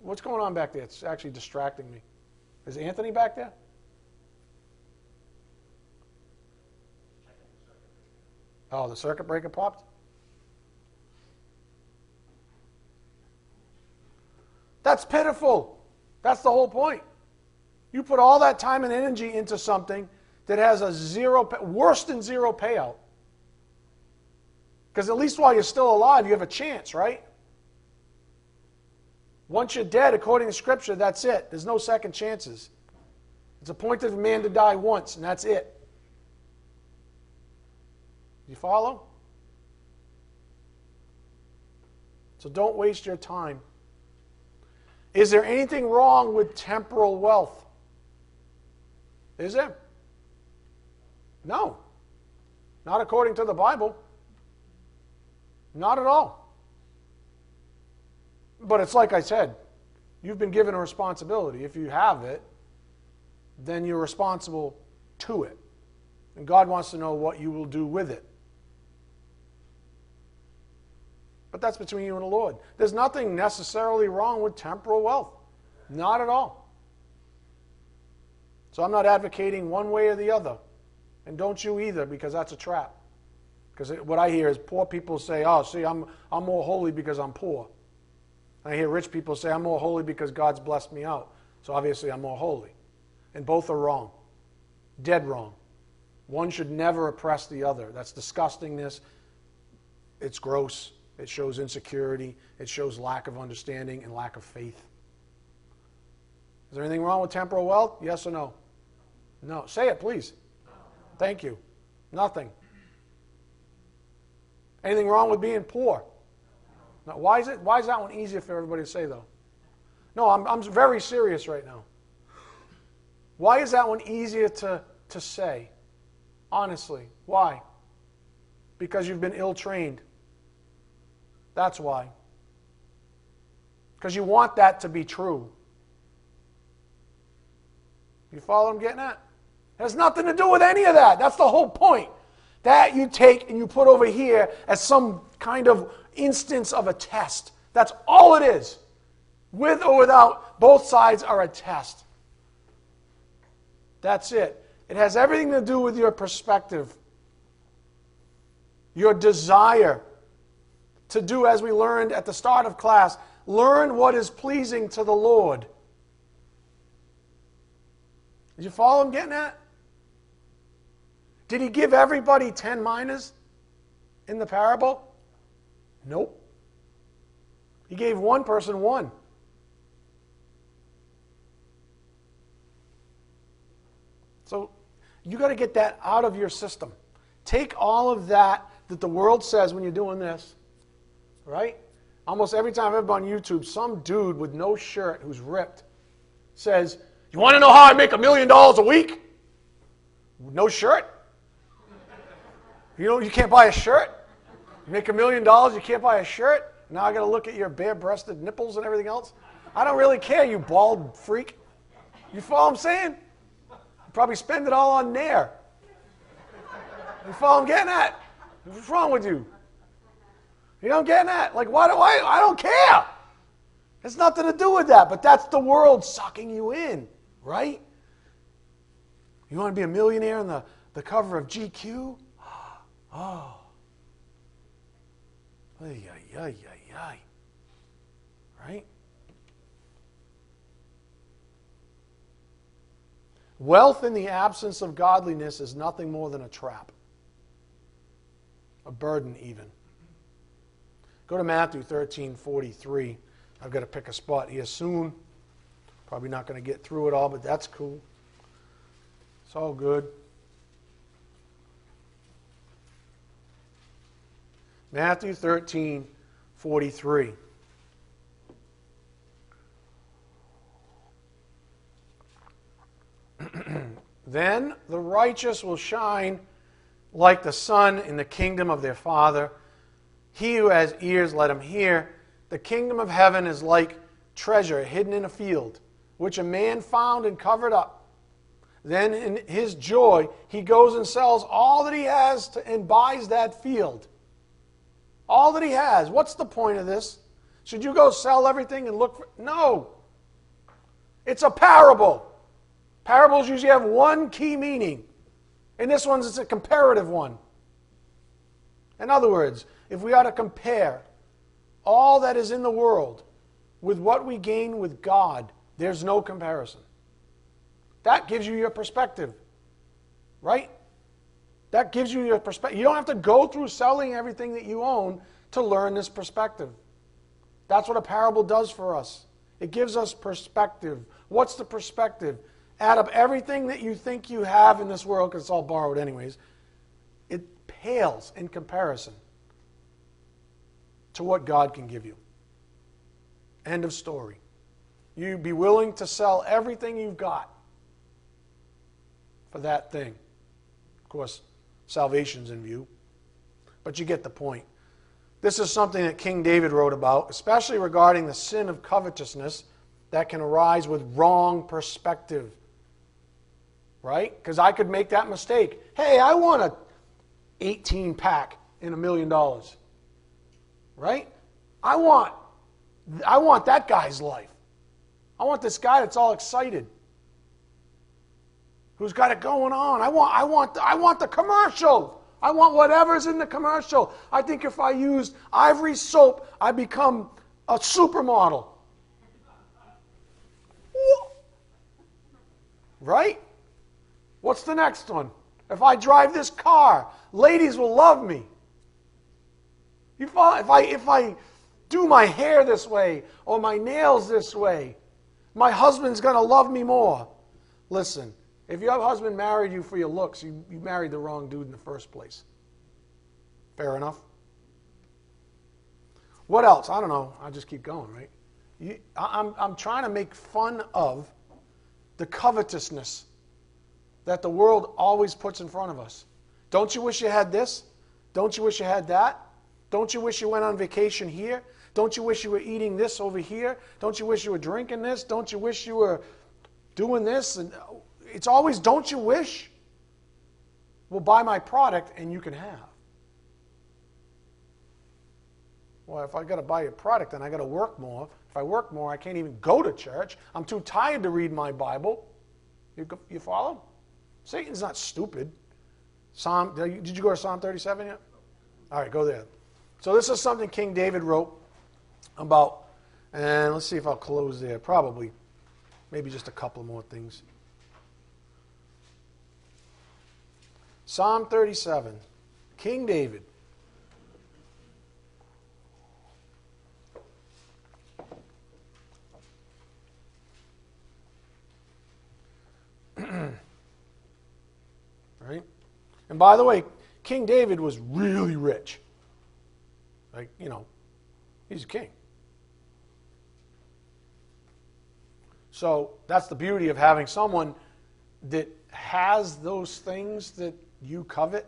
What's going on back there? It's actually distracting me. Is Anthony back there? Oh, the circuit breaker popped? That's pitiful. That's the whole point. You put all that time and energy into something that has a zero, worse than zero payout. Because at least while you're still alive, you have a chance, right? Once you're dead, according to Scripture, that's it. There's no second chances. It's appointed for man to die once, and that's it. You follow? So don't waste your time. Is there anything wrong with temporal wealth? Is there? No. Not according to the Bible. Not at all. But it's like I said, you've been given a responsibility. If you have it, then you're responsible to it. And God wants to know what you will do with it. But that's between you and the Lord. There's nothing necessarily wrong with temporal wealth. Not at all. So I'm not advocating one way or the other. And don't you either, because that's a trap. Because what I hear is poor people say, oh, see, I'm, I'm more holy because I'm poor. I hear rich people say, I'm more holy because God's blessed me out. So obviously I'm more holy. And both are wrong. Dead wrong. One should never oppress the other. That's disgustingness. It's gross. It shows insecurity. It shows lack of understanding and lack of faith. Is there anything wrong with temporal wealth? Yes or no? No. Say it, please. Thank you. Nothing. Anything wrong with being poor? No. Why is it? Why is that one easier for everybody to say though? No, I'm, I'm very serious right now. Why is that one easier to, to say? Honestly, why? Because you've been ill trained. That's why. Because you want that to be true. You follow I'm getting at? It has nothing to do with any of that. That's the whole point. That you take and you put over here as some kind of instance of a test. That's all it is. With or without, both sides are a test. That's it. It has everything to do with your perspective, your desire to do as we learned at the start of class learn what is pleasing to the Lord. Did you follow him getting at? Did he give everybody 10 minas in the parable? Nope. He gave one person one. So you got to get that out of your system. Take all of that that the world says when you're doing this right? Almost every time I've ever on YouTube, some dude with no shirt who's ripped says, You want to know how I make a million dollars a week? No shirt? You know, you can't buy a shirt? You make a million dollars, you can't buy a shirt? Now I got to look at your bare breasted nipples and everything else? I don't really care, you bald freak. You follow what I'm saying? You probably spend it all on Nair. You follow what I'm getting at? What's wrong with you? You know I'm getting at? Like, why do I? I don't care. It's nothing to do with that, but that's the world sucking you in, right? You want to be a millionaire on the, the cover of GQ? *gasps* Oh. Ay, ay, ay, ay, ay. Right? Wealth in the absence of godliness is nothing more than a trap, a burden, even. Go to Matthew 13 43. I've got to pick a spot here soon. Probably not going to get through it all, but that's cool. It's all good. Matthew 13 43. *clears throat* then the righteous will shine like the sun in the kingdom of their Father. He who has ears, let him hear. The kingdom of heaven is like treasure hidden in a field, which a man found and covered up. then in his joy, he goes and sells all that he has to, and buys that field. All that he has. What's the point of this? Should you go sell everything and look for. No. It's a parable. Parables usually have one key meaning. And this one's it's a comparative one. In other words, if we are to compare all that is in the world with what we gain with God, there's no comparison. That gives you your perspective, right? That gives you your perspective. You don't have to go through selling everything that you own to learn this perspective. That's what a parable does for us. It gives us perspective. What's the perspective? Add up everything that you think you have in this world, because it's all borrowed, anyways. It pales in comparison to what God can give you. End of story. You be willing to sell everything you've got for that thing. Of course, salvation's in view, but you get the point. This is something that King David wrote about, especially regarding the sin of covetousness that can arise with wrong perspective. Right? Because I could make that mistake. Hey, I want a 18 pack in a million dollars. Right? I want I want that guy's life. I want this guy that's all excited. Who's got it going on? I want I want I want the commercial. I want whatever's in the commercial. I think if I used ivory soap, I become a supermodel. Right? What's the next one? If I drive this car, ladies will love me. If I, if I, if I do my hair this way or my nails this way, my husband's going to love me more. Listen, if your husband married you for your looks, you, you married the wrong dude in the first place. Fair enough? What else? I don't know. I'll just keep going, right? You, I'm, I'm trying to make fun of the covetousness that the world always puts in front of us. Don't you wish you had this? Don't you wish you had that? Don't you wish you went on vacation here? Don't you wish you were eating this over here? Don't you wish you were drinking this? Don't you wish you were doing this? And uh, it's always, don't you wish? Well, buy my product and you can have. Well, if I got to buy a product, then I got to work more. If I work more, I can't even go to church. I'm too tired to read my Bible. You, you follow? Satan's not stupid. Psalm, did you go to Psalm 37 yet? All right, go there. So this is something King David wrote about, and let's see if I'll close there. Probably, maybe just a couple more things. Psalm 37, King David. *clears throat* right? And by the way, King David was really rich. Like, you know, he's a king. So that's the beauty of having someone that has those things that you covet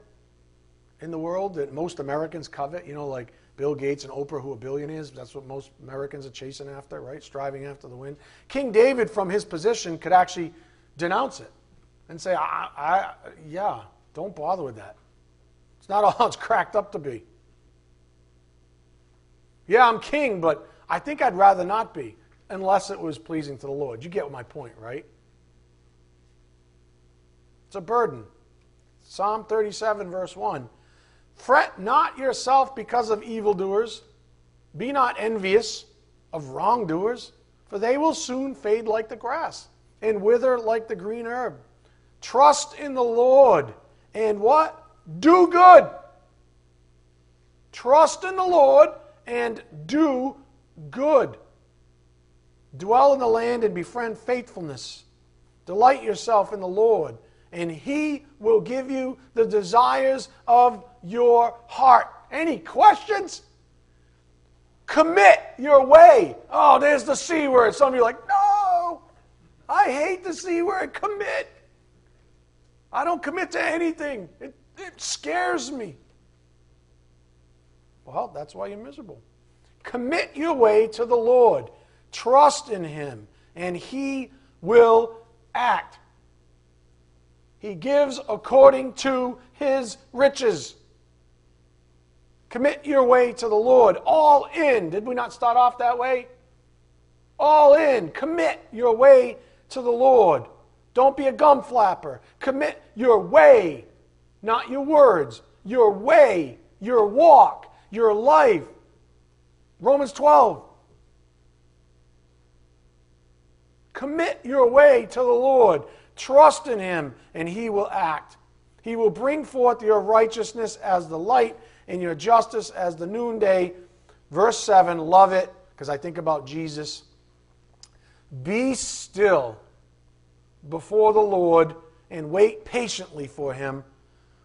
in the world that most Americans covet, you know, like Bill Gates and Oprah, who are billionaires. That's what most Americans are chasing after, right? Striving after the win. King David, from his position, could actually denounce it and say, I, I, yeah, don't bother with that. It's not all *laughs* it's cracked up to be. Yeah, I'm king, but I think I'd rather not be unless it was pleasing to the Lord. You get my point, right? It's a burden. Psalm 37, verse 1. Fret not yourself because of evildoers. Be not envious of wrongdoers, for they will soon fade like the grass and wither like the green herb. Trust in the Lord and what? Do good. Trust in the Lord and do good. Dwell in the land and befriend faithfulness. Delight yourself in the Lord and He will give you the desires of your heart. Any questions? Commit your way. Oh, there's the C word. Some of you are like, no, I hate the C word. Commit. I don't commit to anything, it, it scares me. Well, that's why you're miserable. Commit your way to the Lord, trust in Him, and He will act. He gives according to his riches. Commit your way to the Lord. All in. Did we not start off that way? All in. Commit your way to the Lord. Don't be a gum flapper. Commit your way, not your words. Your way, your walk, your life. Romans 12. Commit your way to the Lord. Trust in Him, and He will act. He will bring forth your righteousness as the light and your justice as the noonday. Verse 7, love it, because I think about Jesus. Be still before the Lord and wait patiently for Him.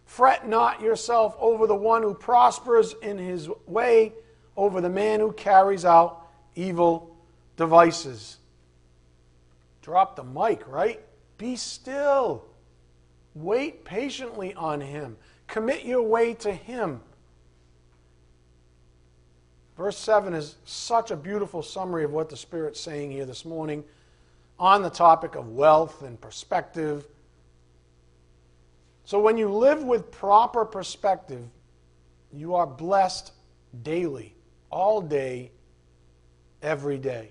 Fret not yourself over the one who prospers in his way, over the man who carries out evil devices. Drop the mic, right? Be still. Wait patiently on Him. Commit your way to Him. Verse 7 is such a beautiful summary of what the Spirit's saying here this morning on the topic of wealth and perspective. So, when you live with proper perspective, you are blessed daily, all day, every day.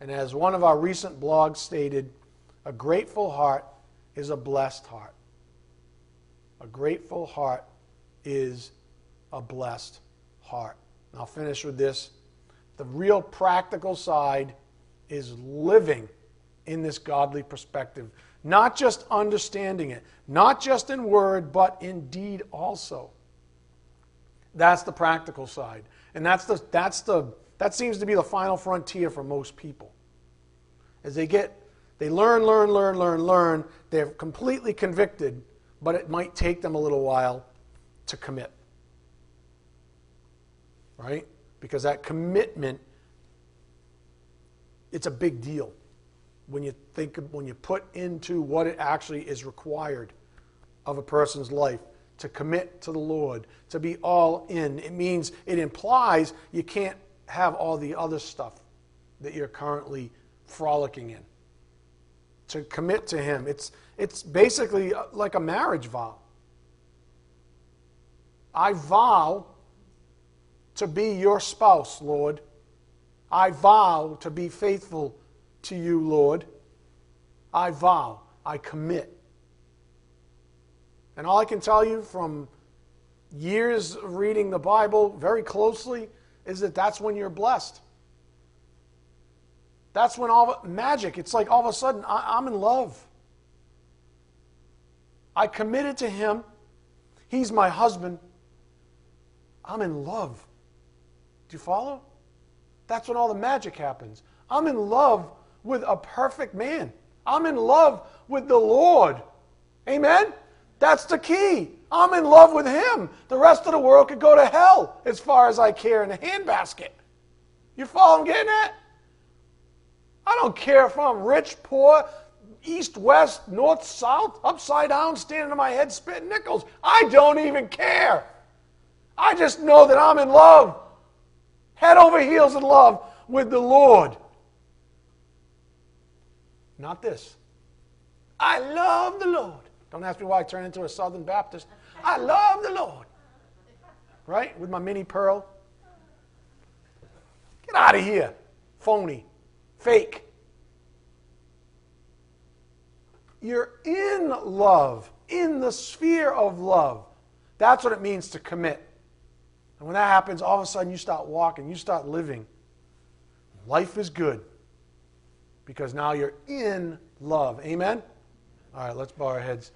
And as one of our recent blogs stated, a grateful heart is a blessed heart. A grateful heart is a blessed heart. And I'll finish with this. The real practical side is living in this godly perspective, not just understanding it, not just in word, but in deed also. That's the practical side. And that's the, that's the, that seems to be the final frontier for most people. As they get, they learn, learn, learn, learn, learn, they're completely convicted, but it might take them a little while to commit. Right? Because that commitment, it's a big deal when you think when you put into what it actually is required of a person's life to commit to the Lord, to be all in. It means it implies you can't have all the other stuff that you're currently frolicking in. To commit to Him. It's, it's basically uh, like a marriage vow. I vow to be your spouse, Lord. I vow to be faithful to you, Lord. I vow, I commit. And all I can tell you from years of reading the Bible very closely is that that's when you're blessed. That's when all magic, it's like all of a sudden I, I'm in love. I committed to him. He's my husband. I'm in love. Do you follow? That's when all the magic happens. I'm in love with a perfect man. I'm in love with the Lord. Amen? That's the key. I'm in love with him. The rest of the world could go to hell as far as I care in a handbasket. You follow I'm getting at? I don't care if I'm rich, poor, east, west, north, south, upside down, standing on my head spitting nickels. I don't even care. I just know that I'm in love, head over heels in love with the Lord. Not this. I love the Lord. Don't ask me why I turned into a Southern Baptist. I love the Lord. Right? With my Minnie Pearl. Get out of here. Phony fake. You're in love, in the sphere of love. That's what it means to commit. And when that happens, all of a sudden you start walking, you start living. Life is good because now you're in love. Amen? All right, let's bow our heads.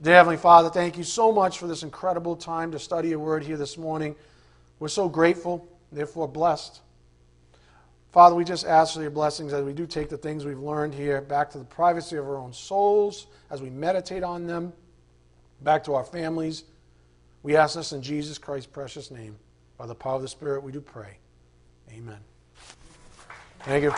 Dear Heavenly Father, thank you so much for this incredible time to study your word here this morning. We're so grateful, therefore blessed. Father, we just ask for your blessings as we do take the things we've learned here back to the privacy of our own souls, as we meditate on them, back to our families. We ask this in Jesus Christ's precious name. By the power of the Spirit, we do pray. Amen. Thank you.